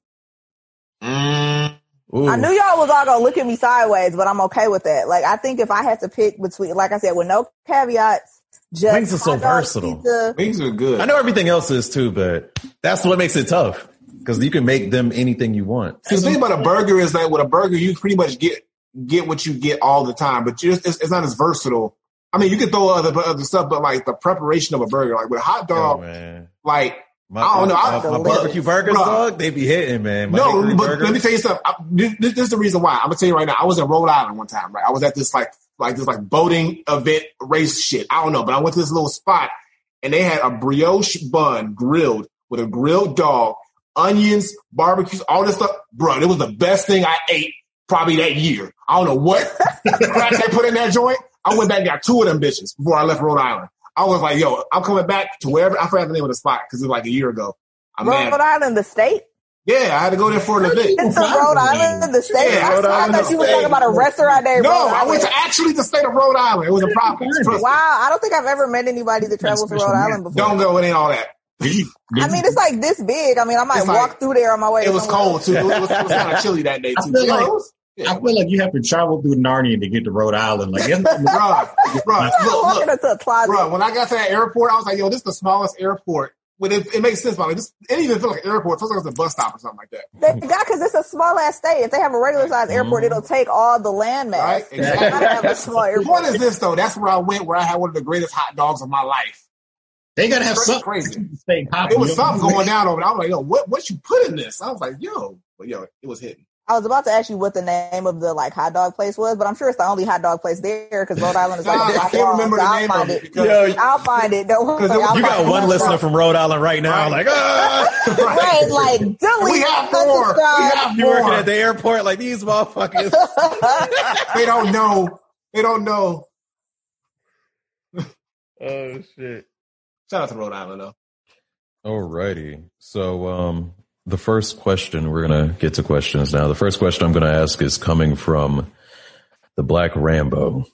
Mm. I knew y'all was all gonna look at me sideways, but I'm okay with that. Like, I think if I had to pick between, like I said, with no caveats, just Wings are so versatile. pizza, Wings are good. I know everything else is too, but that's what makes it tough because you can make them anything you want. See, the thing about a burger is that with a burger, you pretty much get get what you get all the time, but just, it's, it's not as versatile. I mean, you can throw other other stuff, but like the preparation of a burger, like with a hot Oh dog, man, like my, I don't know, I- my, my barbecue burgers, bruh. dog, they be hitting, man. My no, but burgers. let me tell you something. I, this, this is the reason why. I'm gonna tell you right now. I was in Rhode Island one time, right? I was at this like like this like boating event race shit. I don't know, but I went to this little spot and they had a brioche bun grilled with a grilled dog, onions, barbecues, all this stuff. Bro, it was the best thing I ate probably that year. I don't know what they put in that joint. I went back and got two of them bitches before I left Rhode Island. I was like, yo, I'm coming back to wherever I forgot the name of the spot because it was like a year ago. I'm Rhode mad. Island, the state. Yeah, I had to go there for an event. It's a Rhode Island, the state. Yeah, I, Rhode I Island, thought you were talking about a restaurant there. in No, Rhode I went to actually the state of Rhode Island. It was a province. Wow, I don't think I've ever met anybody that travels to Rhode Island before. Don't go. It ain't all that. I mean, it's like this big. I mean, I might It's walk like- through there on my way. It was somewhere. cold too. It was, was kind of chilly that day I too. feel like- it was- I feel like you have to travel through Narnia to get to Rhode Island. Like, it's, Bruh, bruh, I'm look, look, into a When I got to that airport, I was like, "Yo, this is the smallest airport." When it, it makes sense, but like, this, it didn't even feel like an airport. It feels like it's a bus stop or something like that. They got because it's a small ass state. If they have a regular sized mm-hmm. airport, it'll take all the landmass. Right? They gotta have a small The point is this though. That's where I went, where I had one of the greatest hot dogs of my life. they gotta have something crazy. to. It was something going down over there. I was like, "Yo, what? What you put in this?" I was like, "Yo," but yo, it was hitting. I was about to ask you what the name of the like hot dog place was, but I'm sure it's the only hot dog place there because Rhode Island is like Nah, a I block can't long, remember so the I'll name find of it it. because Yo, I'll find it. Don't worry. I'll you got find one it. listener from Rhode Island right now, Right. like, ah, Right, like delete. We have four. We unsubscribe. have you working at the airport, like these motherfuckers. They don't know. They don't know. oh shit. Shout out to Rhode Island though. Alrighty. So, um, the first question, we're going to get to questions now. The first question I'm going to ask is coming from the Black Rambo.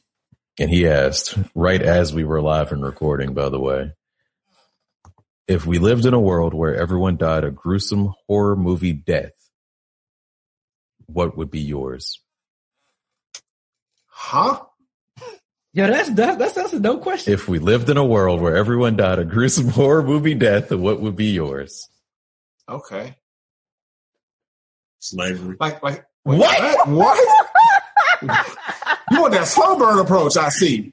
And he asked, right as we were live and recording, by the way, if we lived in a world where everyone died a gruesome horror movie death, what would be yours? Huh? Yeah, that's that's that's, that's a dope question. If we lived in a world where everyone died a gruesome horror movie death, what would be yours? Okay. slavery. Like like What? What? you want that slow burn approach? I see.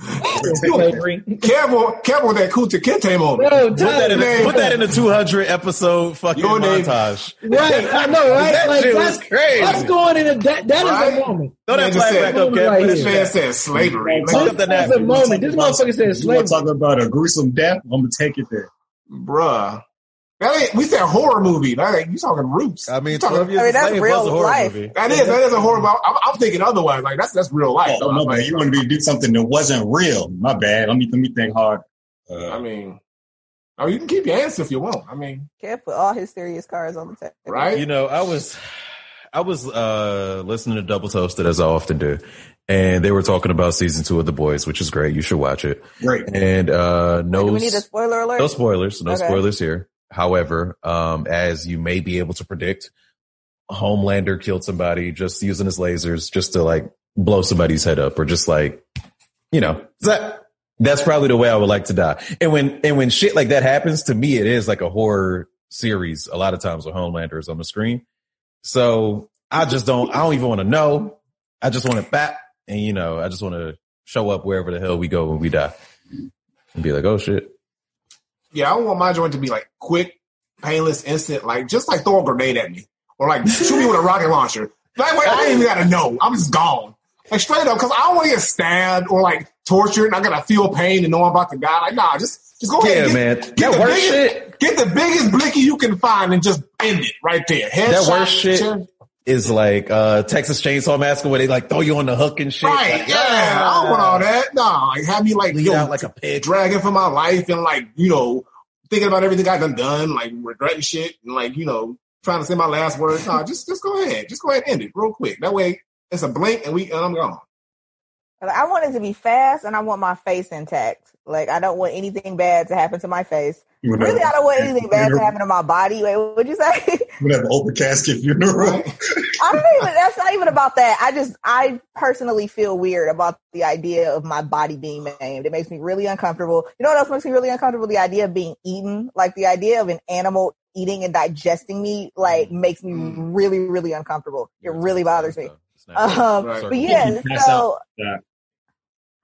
Slavery. Careful, careful with that Kunta Kinte moment. Bro, Put that in a, put that in a 200 episode fucking Your name. montage. Right, I know, right? That like shit was that's, crazy. that's going in a that that is Right? a moment. Throw that Man just flag said- back up, Kev. Right Put This it man said slavery. Look Like, up the That's a moment. This motherfucker said You want slavery. to talk about a gruesome death? I'm gonna take it there. bruh. That ain't, we said horror movie. That ain't, you talking roots. I mean, talking- 12 years I mean that's real was a horror life. movie. that is, that is a horror. I'm, I'm thinking otherwise. Like that's, that's real life. Oh, though. no, Like, man, you want to do something that wasn't real. My bad. Let me let me think hard. Uh, I mean, oh, you can keep your answer if you want. I mean, Kev put all his serious cards on the table. right? You know, I was, I was, uh, listening to Double Toasted as I often do. And they were talking about season two of The Boys, which is great. You should watch it. great. And, uh, no, Do we need a spoiler alert? no spoilers, no Okay. spoilers here. However, um, as you may be able to predict, Homelander killed somebody just using his lasers just to like blow somebody's head up or just like, you know, that, that's probably the way I would like to die. And when, and when shit like that happens to me, it is like a horror series. A lot of times when Homelander is on the screen. So I just don't, I don't even want to know. I just want to bat and you know, I just want to show up wherever the hell we go when we die and be like, oh shit. Yeah, I don't want my joint to be like quick, painless, instant. Like just like throw a grenade at me or like shoot me with a rocket launcher. That way, I ain't even gotta know. I'm just gone. Like straight up, because I don't want to get stabbed or like tortured, and I gotta feel pain and know I'm about to die. Like, nah, just just go Yeah, ahead. man. Get, That the worst biggest, shit. Get the biggest blicky you can find and just end it right there. Headshot, worst shit- chair- is like uh Texas Chainsaw Massacre where they like throw you on the hook and shit. Right, Like, yeah. I don't want all that. No, like have me like Lead yo, out like a pig. dragging for my life and like, you know, thinking about everything I've done done, like regretting shit and like, you know, trying to say my last words. No, just just go ahead. Just go ahead and end it real quick. That way it's a blink and we and I'm gone. I want it to be fast and I want my face intact. Like I don't want anything bad to happen to my face. You would Really, have- I don't want anything bad to happen to my body. Wait, what'd you say? you would have an open casket funeral. I don't even. That's not even about that. I just, I personally feel weird about the idea of my body being maimed. It makes me really uncomfortable. You know what else makes me really uncomfortable? The idea of being eaten. Like the idea of an animal eating and digesting me, like makes me Mm. really, really uncomfortable. It really bothers me. Um, Right. but yeah, so,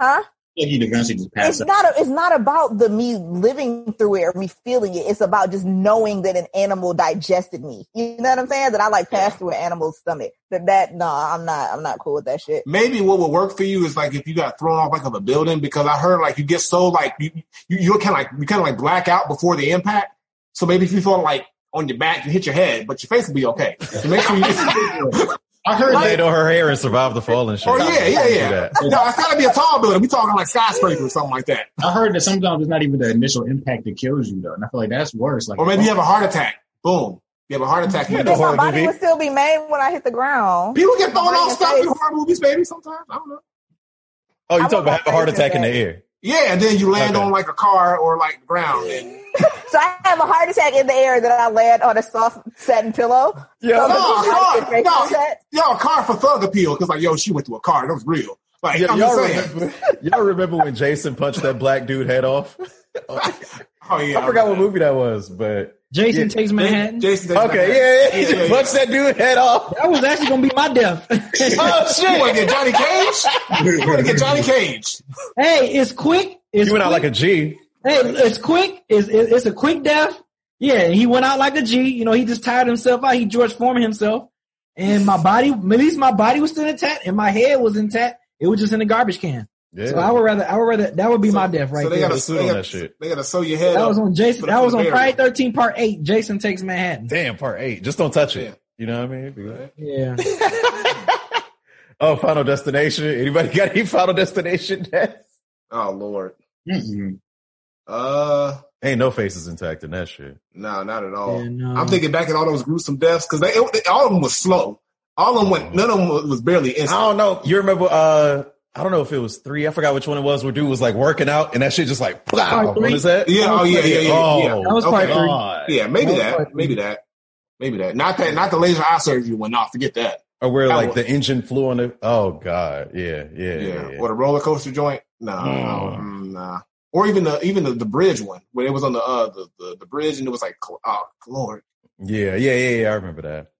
huh? You'd eventually just pass It's out. not. A, it's not about the me living through it or me feeling it. It's about just knowing that an animal digested me. You know what I'm saying? That I like passed through an animal's stomach. That that no, I'm not. I'm not cool with that shit. Maybe what would work for you is like if you got thrown off like of a building because I heard like you get so like you you, you kind of like you kind of like black out before the impact. So maybe if you fall like on your back, you hit your head, but your face will be okay. So make sure you. I heard Laid that. on her hair and survived the fall and shit. Oh yeah, yeah, yeah. No, it's gotta be a tall building. We talking like skyscraper or something like that. I heard that sometimes it's not even the initial impact that kills you though, and I feel like that's worse. Like, Or maybe you have a heart attack. Boom. You have a heart attack. Yeah, You the my body movie. would still be made when I hit the ground. People get thrown off the stuff in horror movies, baby. Sometimes I don't know. Oh, you I talking about have a heart attack in the intact. air? Yeah, and then you land Okay. on like a car or like the ground. And So I have a heart attack in the air that I land on a soft satin pillow. Yeah. So No, the no, face face no. contact. yo, a car for thug appeal because like yo, she went through a car. That was real. Like Yeah, I'm y'all, just saying. remember, y'all remember when Jason punched that black dude head off? Oh yeah, I forgot what movie that was, but Jason Yeah. takes Manhattan. Jason. takes okay, Manhattan. yeah, yeah, he Yeah, just yeah, punched that dude head off. That was actually gonna be my death. Oh You want to shit! get Johnny Cage? You want to get Johnny Cage? hey, it's quick. It's He went out like a G. Hey, it's quick. It's, it's a quick death. Yeah, he went out like a G. You know, he just tired himself out. He George Foreman himself. And my body, at least my body was still intact and my head was intact. It was just in the garbage can. Yeah, So I would rather, I would rather, that would be my death right so they there. gotta, Suit they gotta, that shit. they gotta sew your head that up. was on Jason. That was on. Friday 13 part eight. Jason takes Manhattan. Damn, part eight. Just don't touch it. Yeah. You know what I mean? Yeah. oh, Final Destination. Anybody got any Final Destination deaths? Oh lord. Mm-mm. Uh, Ain't no faces intact in that shit. no, not at all. Yeah, no. I'm thinking back at all those gruesome deaths because they, it- all of them was slow. All of them went. None of them was barely I don't know. You remember? uh I don't know if it was three. I forgot which one it was. Where dude was like working out, and that shit just like plow Part on three? his head. Yeah. Oh yeah. Yeah. Yeah. Oh, yeah. That was part three. Yeah. Maybe That that. Maybe that. Maybe that. Not that. Not the laser eye surgery one. Not forget that. Or where That like was- the engine flew on the. Oh God. Yeah. Yeah. Yeah. Yeah. yeah. Or the roller coaster joint. Nah. Mm. mm, Nah. Or even the even the, the bridge one where it was on the uh the, the, the bridge and it was like oh lord Yeah. Yeah. Yeah. Yeah. I remember that.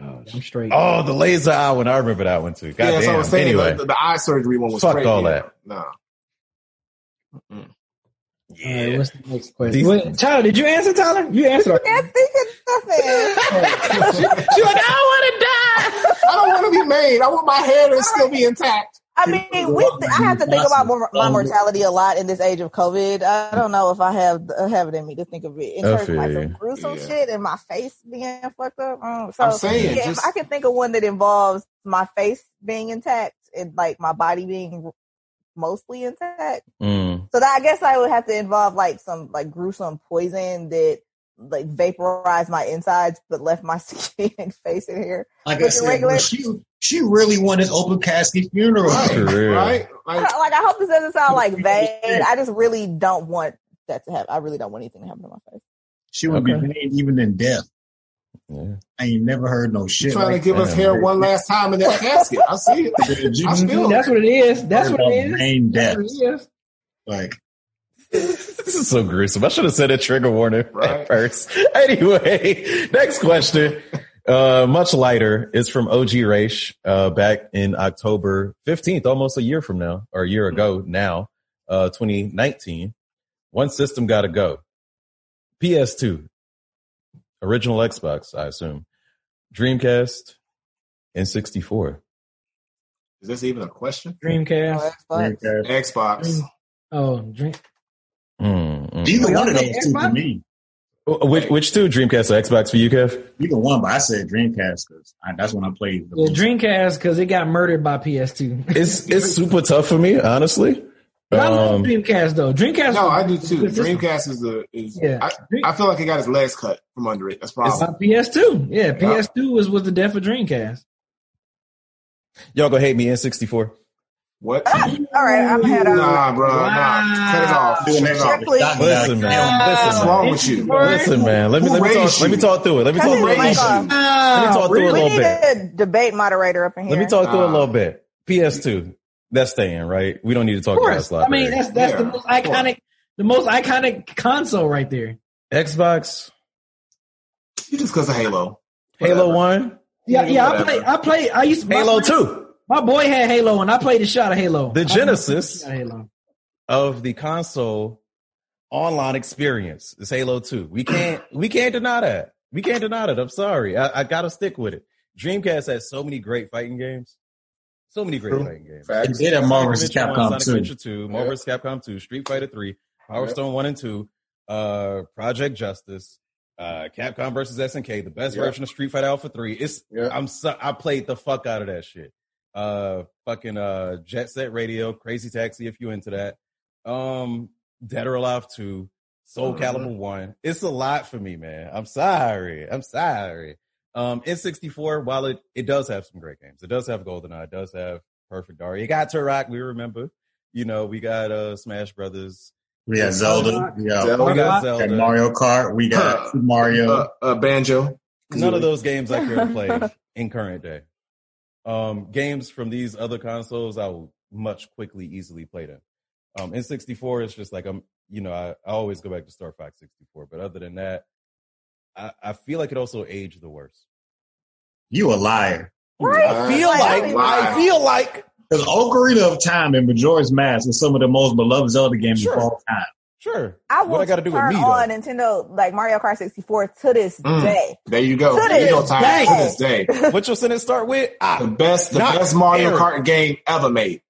Oh, I'm straight. oh, the laser eye one. I remember that one too. God yeah so I was saying anyway. the, the, the eye surgery one was Fuck crazy. all that. Nah. All right, what's the next question? These- Wait, Tyler, did you answer, Tyler? You answered. I Can't think of nothing. She's like, I don't want to die. I don't want to be made. I want my hair to still be intact. I mean, we, I have to think about my mortality a lot in this age of COVID. I don't know if I have I have it in me to think of it in terms of like some gruesome Yeah. shit and my face being fucked up. Um, so I'm saying, yeah, just- if I can think of one that involves my face being intact and like my body being mostly intact. Mm. So that I guess I would have to involve like some like gruesome poison that like vaporized my insides but left my skin and face and hair. Like I said, regular. she she really wanted this open casket funeral. For real. Right? Like, like I hope this doesn't sound like vain. I just really don't want that to happen. I really don't want anything to happen to my face. She would Okay. be made even in death. Yeah. I ain't never heard no shit. trying like to give us hair dude. one last time in that casket. I see it. I feel That's what it is. That's what it is. Main That's death. what it is. Like This is so gruesome. I should have said a trigger warning Right. at first. Anyway, next question. Uh, much lighter. It's from OG Raish, uh, back in October 15th, almost a year from now, or a year ago now, uh, 2019. One system got to go. PS2, original Xbox, I assume, Dreamcast, and 64. Is this even a question? Dreamcast. Xbox. Xbox. Oh, dream. Mm-hmm. Mm, mm. Either one of those two for me. Which which two Dreamcast or Xbox for you, Kev? Either one, but I said Dreamcast because that's when I played. The yeah, Dreamcast because it got murdered by PS2. it's it's super tough for me, honestly. But I love um, Dreamcast though. Dreamcast. No, I do too. Dreamcast is the is. Yeah. I, I, feel like it got its legs cut from under it. That's probably it's PS2. Yeah, PS2 was was the death of Dreamcast. Y'all gonna hate me in 64. What? Ah, all right, I'm head out. Nah, bro, wow. Cut it off. Doing that shit. Listen, man. Uh, listen, wrong with you? Listen, man. Let me let me talk. Let me talk through it. Let me talk through it. Let me talk through it a little bit. A debate moderator up in here. Let me talk through a little bit. PS2. That's staying right. We don't need to talk about that. I mean, that's that's the most iconic, the most iconic console right there. Xbox. You just because of Halo. Halo One. Yeah, yeah. I play. I play. I used Halo Two. My boy had Halo, and I played a shot of Halo. The Genesis. played the shot of Halo. of the console online experience is Halo 2. We can't we can't deny that. We can't deny that. I'm sorry. I, I gotta stick with it. Dreamcast has so many great fighting games. So many great True. fighting games. It did have Marvel vs. Sonic 1, Capcom Sonic 2. Adventure 2, Marvel vs. Capcom 2, Street Fighter 3, Power Yep. Stone 1 and 2, uh, Project Justice, uh, Capcom versus SNK, the best Yep. version of Street Fighter Alpha 3. It's Yep. I'm so, I played the fuck out of that shit. Uh, fucking uh, Jet Set Radio, Crazy Taxi, if you into that. Um, Dead or Alive 2, Soul Mhm. Calibur 1. It's a lot for me, man. I'm sorry. I'm sorry. Um, N64, while it, it does have some great games, it does have GoldenEye, it does have Perfect Dark. It got Turok, we remember. You know, we got uh Smash Brothers. We got Zelda. We got, Zelda. We got we got Mario Kart. We got Mario. Uh, uh, Banjo. None of those games I care to play in current day. Um, games from these other consoles, I will much quickly, easily play them. Um, N64 is just like I'm, you know, I, I always go back to Star Fox 64, but other than that, I, I feel like it also aged the worst. you a liar. Right? I feel Like, like, I I feel like, Because Ocarina of Time and Majora's Mask is some of the most beloved Zelda games Sure. of all time. Sure. I will what I got to do with me on though? Nintendo like Mario Kart 64 to this Mm. day. There you go. To There you go, this Ty. day. To this day. What your sentence start with? The Ah, best, the best Mario Eric. Kart game ever made.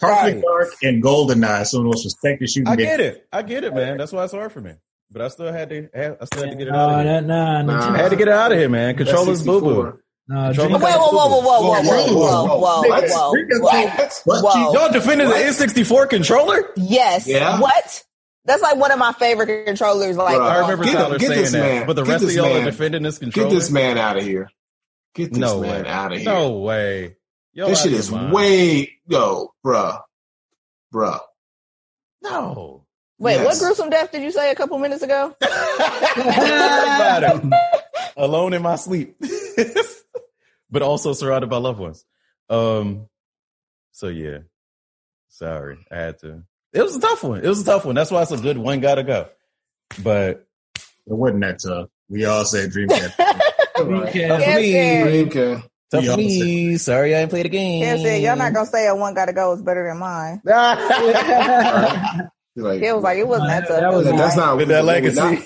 Perfect Right. Dark and GoldenEye, some of the most respected shooting I games. get it. I get it, man. That's why it's hard for me. But I still had to. I still had to get it No, out of here. that, nah, Nah. I had to get it out of here, man. Controllers boo boo. no, Control- Dream- Whoa, whoa, whoa, whoa, whoa, whoa, whoa, whoa, whoa, whoa, What? whoa, What? What? whoa. Y'all defended the N64 controller? Yes. Yeah. What? That's like one of my favorite controllers. Like, Bruh. I remember Get- Tyler get saying this that. man. But the Get rest of y'all man. are defending this controller. Get this man out of here. Get this no man way. out of here. No way. Y'all this shit is mind. way yo, bruh, bruh. No. wait, what gruesome death did you say a couple minutes ago? Alone in my sleep. but also surrounded by loved ones. Um so yeah. Sorry. I had to. It was a tough one. It was a tough one. That's why it's a good one gotta go. But It wasn't that tough. We all said Dreamcast. Dreamcast. tough Yes, me. sir. Okay. Tough me. Sorry I didn't play the game. Kim said, "Y'all not gonna say a one gotta go is better than mine." Like, It was like it wasn't that tough. That was was that's alright. not With that legacy. not-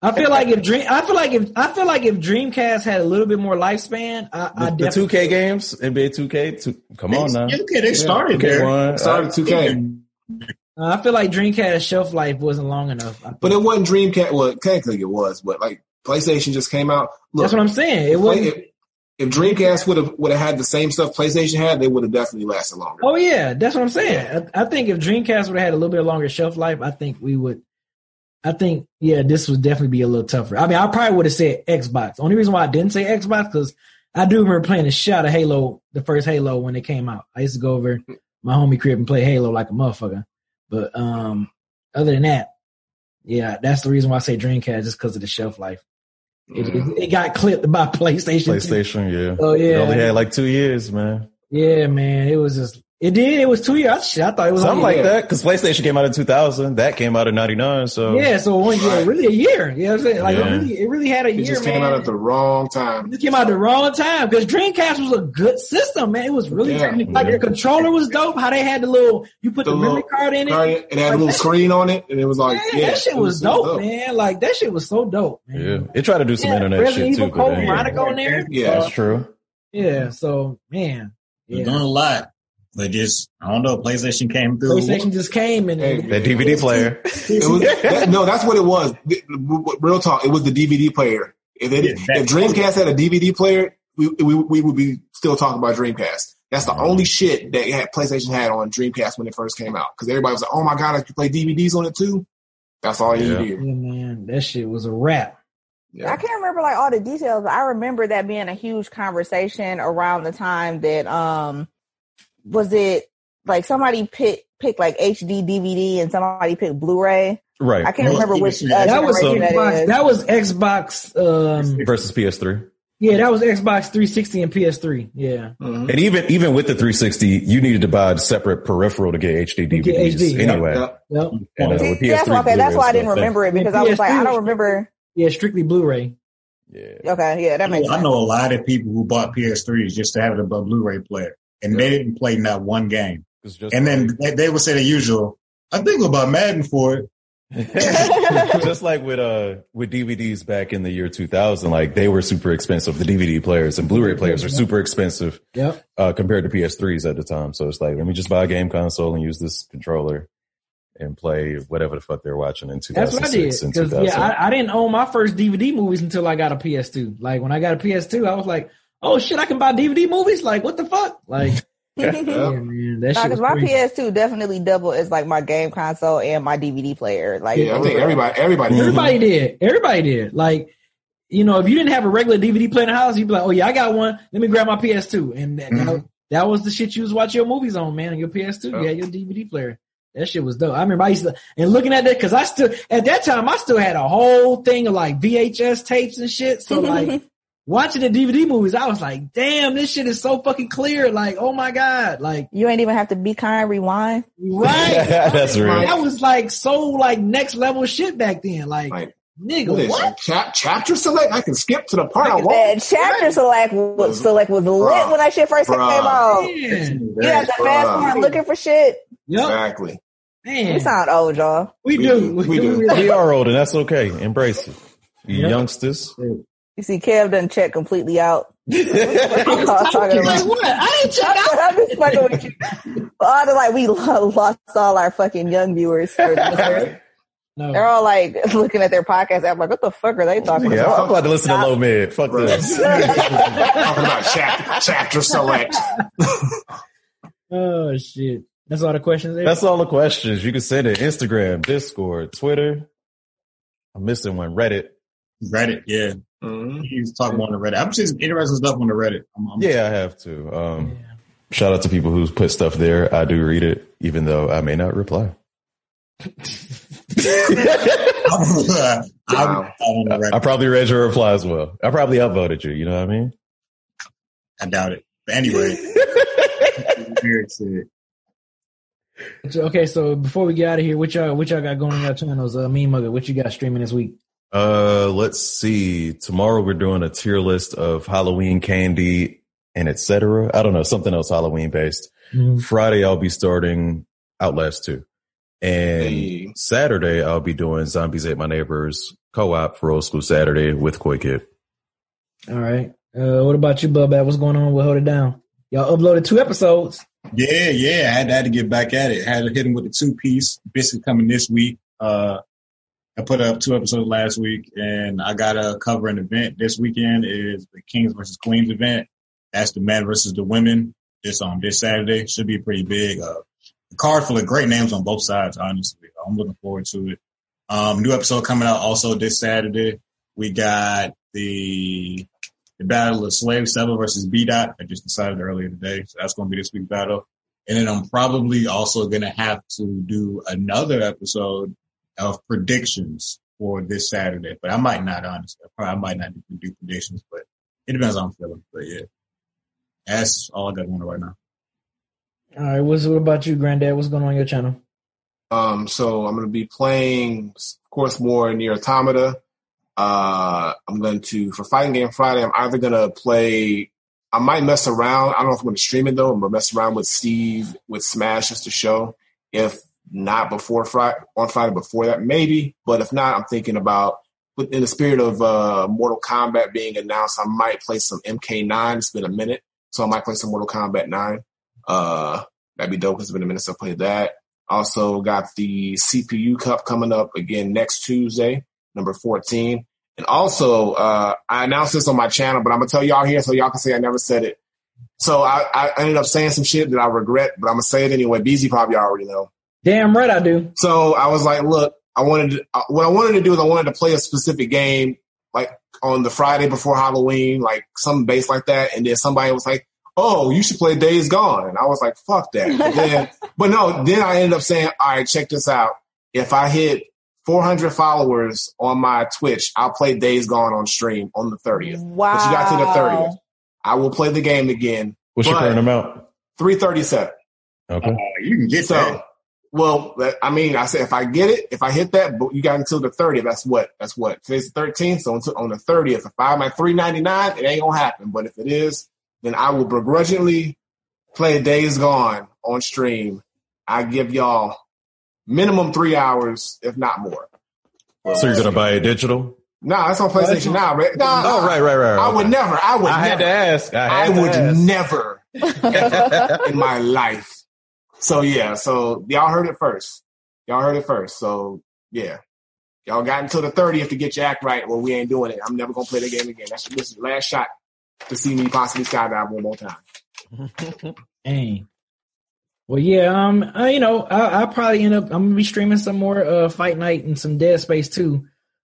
I feel like if Dream, I feel like if I feel like if Dreamcast had a little bit more lifespan, I, I The, the 2K games, NBA 2K, two, come on now. Okay, they started 2K there. one, started 2K, Uh, Uh, I feel like Dreamcast shelf life wasn't long enough. But it wasn't Dreamcast. Well, technically it was, but like PlayStation just came out. Look, That's what I'm saying. It if, if Dreamcast would have would have had the same stuff PlayStation had, they would have definitely lasted longer. Oh yeah, that's what I'm saying. I, I think if Dreamcast would have had a little bit longer shelf life, I think we would. I think yeah, this would definitely be a little tougher. I mean, I probably would have said Xbox. Only reason why I didn't say Xbox because I do remember playing a shot of Halo, the first Halo when it came out. I used to go over my homie crib and play Halo like a motherfucker. But um, other than that, yeah, that's the reason why I say Dreamcast just because of the shelf life. It, it, it got clipped by PlayStation. PlayStation, yeah. Oh It only yeah, had like two years, man. yeah, man. It was just. It did. It was two years. Shit, I thought it was Something like yeah. that. Because PlayStation came out in 2000. That came out in 99. So Yeah, so one year, really a year. You know what I'm saying? Like Yeah. it really, it really had a It year, just man. came out at the wrong time. it came out at the wrong time because Dreamcast was a good system, man. It was really Yeah. like Yeah. the controller was dope. How they had the little, you put the, The memory little card in it. Right? It had a little screen on it, and it was like, Man, yeah, that shit it was, so dope, man. Like that shit was so dope, yeah, man. it tried to do some Yeah, internet Resident shit Evil too. Code But Veronica on there. Yeah, that's true. Yeah, so man, You're yeah, doing a lot. But just I don't know. PlayStation came through. PlayStation just came and Hey, That DVD player. It was that, no, that's what it was. Real talk. It was the DVD player. If, they, Yeah, if Dreamcast had a DVD player, we, we we would be still talking about Dreamcast. That's the only shit that had PlayStation had on Dreamcast when it first came out. Because everybody was like, "Oh my god, I can play DVDs on it too." That's all you Yeah. needed. yeah, man, that shit was a wrap. I can't remember like all the details, but I remember that being a huge conversation around the time that um was it like somebody picked picked like HD DVD and somebody picked Blu-ray. Right. I can't Well, remember which uh, That was generation that Xbox. is. That was Xbox. Um, Versus PS3. yeah, that was Xbox 360 and PS3. Yeah, Mhm. And even even with the 360, you needed to buy a separate peripheral to get HD To get HD, yeah. anyway. Yep. yep. And, uh, See, with that's PS3 why, okay, that's why I didn't remember it because I was like, I don't remember. yeah, strictly Blu-ray. Yeah. Okay, yeah, that I makes know, I know a lot of people who bought PS3s just to have it a Blu-ray player, and they didn't play not one game. Just And then they, they would say the usual. I think about Madden for it. just like with uh with DVDs back in the year 2000, like they were super expensive. The DVD players and Blu-ray players are super expensive Yep. uh, compared to PS3s at the time. So it's like, let me just buy a game console and use this controller and play whatever the fuck they're watching in That's what I did. 2006 Because yeah, I, I didn't own my first DVD movies until I got a PS2. Like when I got a PS2, I was like, oh shit, I can buy DVD movies. Like what the fuck? Like yeah, man, that shit because my crazy. PS2 definitely doubled as like my game console and my DVD player. Like, Yeah, I think everybody, everybody, Everybody did. Everybody did. Like, you know, if you didn't have a regular DVD player in the house, you'd be like, oh yeah, I got one. Let me grab my PS2. And that, Mm-hmm. that, that was the shit you was watching your movies on, man. on Your PS2, you had your DVD player. That shit was dope. I remember I used to, and looking at that, cause I still, at that time, I still had a whole thing of like VHS tapes and shit. So like, watching the DVD movies, I was like, damn, this shit is so fucking clear. Like, oh my God. Like, you ain't even have to be kind, rewind. right. That's real. That was like so like next level shit back then. Like, Like, nigga, what is what? Cha- chapter select? I can skip to the part I want. chapter select was, select was lit Bruh. when that shit first Bruh. came out. Man. You had to fast Bruh. forward looking for shit. Yep. Exactly. We Man. sound old, y'all. We, We do. do. We do. we are old and that's okay. Embrace it. You Yep. youngsters. You see, Kev done check completely out. like what? I didn't check out. I'm just fucking with you. All the like we lost all our fucking young viewers. or listeners. They're all like looking at their podcast. I'm like, what the fuck are they talking Yeah, about? I'm about to listen to low mid. Fuck Right. this. Talking about chapter, chapter select. Oh shit. That's all the questions there. That's all the questions. You can send it Instagram, Discord, Twitter. I'm missing one. Reddit. Reddit, yeah. Mhm. He's talking more on the Reddit. I'm just interesting stuff on the Reddit. I'm, I'm, Yeah, I have to. Um, shout out to people who put stuff there. I do read it, even though I may not reply. I'm, I'm Wow. on the Reddit. I probably read your reply as well. I probably upvoted you. You know what I mean? I doubt it. But anyway, Okay, so before we get out of here, what y'all what y'all got going on your channels? Uh, me mugger, what you got streaming this week? Uh, let's see. Tomorrow we're doing a tier list of Halloween candy and etc. I don't know, something else Halloween based. Mhm. Friday I'll be starting Outlast 2. And Hey. Saturday I'll be doing Zombies Ate My Neighbors co-op for Old School Saturday with Koi Kid. All right. Uh, what about you, Bubba? What's going on? We'll hold it down. Y'all uploaded two episodes. yeah, yeah, I had, I had to get back at it. had to hit him with the two piece. Biscuit coming this week. Uh, I put up two episodes last week and I got to cover an event this weekend is the Kings versus Queens event. That's the men versus the women. This on this Saturday should be pretty big. Uh, the card full of great names on both sides, honestly. I'm looking forward to it. Um, new episode coming out also this Saturday. We got the the battle of Slave Seven versus B Dot. I just decided earlier today, so that's going to be this week's battle. And then I'm probably also going to have to do another episode of predictions for this Saturday, but I might not honestly. I probably I might not do predictions, but it depends on how I'm feeling. But yeah, that's all I got going on right now. All right. What's what about you, Granddad? What's going on, on your channel? Um, so I'm going to be playing, of course, more NieR Automata. Uh, I'm going to, for Fighting Game Friday, I'm either going to play, I might mess around. I don't know if I'm going to stream it though. I'm going to mess around with Steve with Smash just to show. If not before Friday, on Friday before that, maybe. But if not, I'm thinking about, in the spirit of uh, Mortal Kombat being announced, I might play some MK9. It's been a minute. So I might play some Mortal Kombat 9. Uh, That'd be dope because it's been a minute since I played that. Also got the CPU Cup coming up again next Tuesday, number 14. And also, uh, I announced this on my channel, but I'm gonna tell y'all here so y'all can say I never said it. So I, I ended up saying some shit that I regret, but I'm gonna say it anyway. BZ probably already know. Damn right I do. So I was like, look, I wanted to, uh, what I wanted to do is I wanted to play a specific game, like on the Friday before Halloween, like some base like that. And then somebody was like, oh, you should play Days Gone. And I was like, fuck that. But then, but no, then I ended up saying, all right, check this out. If I hit 400 followers on my Twitch, I'll play Days Gone on stream on the 30th. Wow. But you got to the 30th. I will play the game again. What's your current amount? 337. Okay. Uh, you can get So, that. Well, I mean, I said if I get it, if I hit that, but you got until the 30th. That's what. That's what. Today's the 13th, so until on the 30th, if I'm at 399, it ain't gonna happen. But if it is, then I will begrudgingly play Days Gone on stream. I give y'all minimum three hours, if not more. So you're gonna buy a digital? Nah, that's on PlayStation now, right? Nah, Oh, right, right, right. I would never. I would I had to ask. I, I to would ask. never in my life. So yeah, so y'all heard it first. Y'all heard it first. So yeah. Y'all got until the 30th to get your act right. Well, we ain't doing it. I'm never gonna play the game again. That's this is the last shot to see me possibly skydive one more time. Dang. Well, yeah, um, uh, you know, I, I'll probably end up. I'm gonna be streaming some more uh Fight Night and some Dead Space too,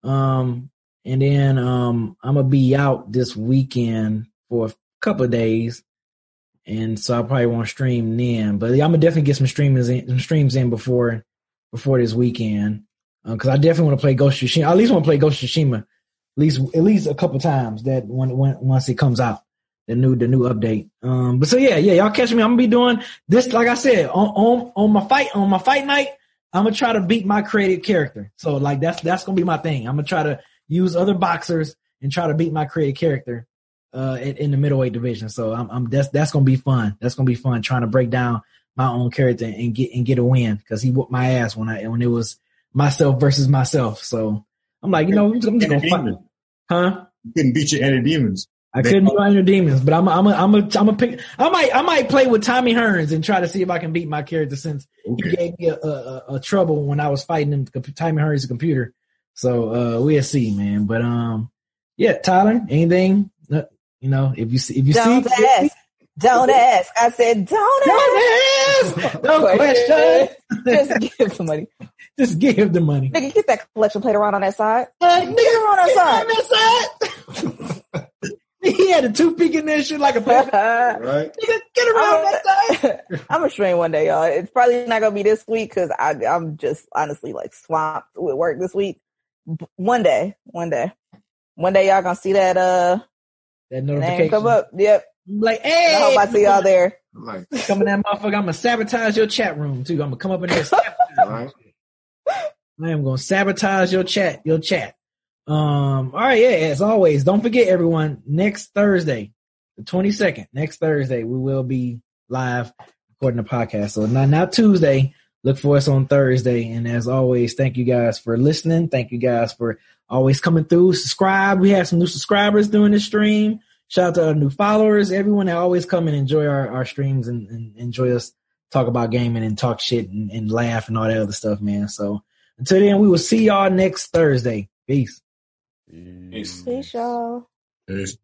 um, and then um, I'm gonna be out this weekend for a couple of days, and so I probably won't stream then. But I'm gonna definitely get some streamers in, some streams in before before this weekend because I definitely want to play Ghost Tsushima. I at least want to play Ghost Tsushima at least at least a couple times that when when once it comes out the new the new update. Um, but so yeah, yeah, y'all catch me. I'm gonna be doing this, like I said, on on on my fight on my fight night. I'm gonna try to beat my creative character. So like that's that's gonna be my thing. I'm gonna try to use other boxers and try to beat my creative character uh in, in the middleweight division. So I'm, I'm that's that's gonna be fun. That's gonna be fun trying to break down my own character and get and get a win because he whooped my ass when I when it was myself versus myself. So I'm like, you know, I'm just, I'm just gonna fight. Huh? You couldn't beat your inner demons. I They- couldn't do Inner Demons, but I'm a, I'm a, I'm a, I'm a pick. I might I might play with Tommy Hearns and try to see if I can beat my character since he gave me a, a, a, a trouble when I was fighting him. Tommy Hearns' computer, so uh, we'll see, man. But um, yeah, Tyler, anything? Uh, You know, if you see if you see Don't see, ask. Don't ask. I said, don't ask. don't ask, no question. Just give the money. Just give the money. Nigga, get that collection plate around on that side. Uh, Get it around that side. on that side. he had a toothpick in there, shit like a pepper. I'm Right? Nigga, get around that side. gonna stream one day, y'all. It's probably not gonna be this week because I'm just honestly like swamped with work this week. B- One day, one day, one day, y'all gonna see that uh That notification. come up. Yep. Like, hey, I hope I see y'all there. I'm like, Coming that motherfucker, I'm gonna sabotage your chat room too. I'm gonna come up in there. and sabotage. I am gonna sabotage your chat, your chat. Um, all right, yeah, as always, don't forget everyone, next Thursday, the 22nd, next Thursday, we will be live recording the podcast. So not not Tuesday. Look for us on Thursday. And as always, thank you guys for listening. Thank you guys for always coming through. Subscribe. We have some new subscribers doing the stream. Shout out to our new followers, everyone that always come and enjoy our, our streams and, and enjoy us talk about gaming and talk shit and, and laugh and all that other stuff, man. So until then, we will see y'all next Thursday. Peace. Peace. Peace, y'all. Peace.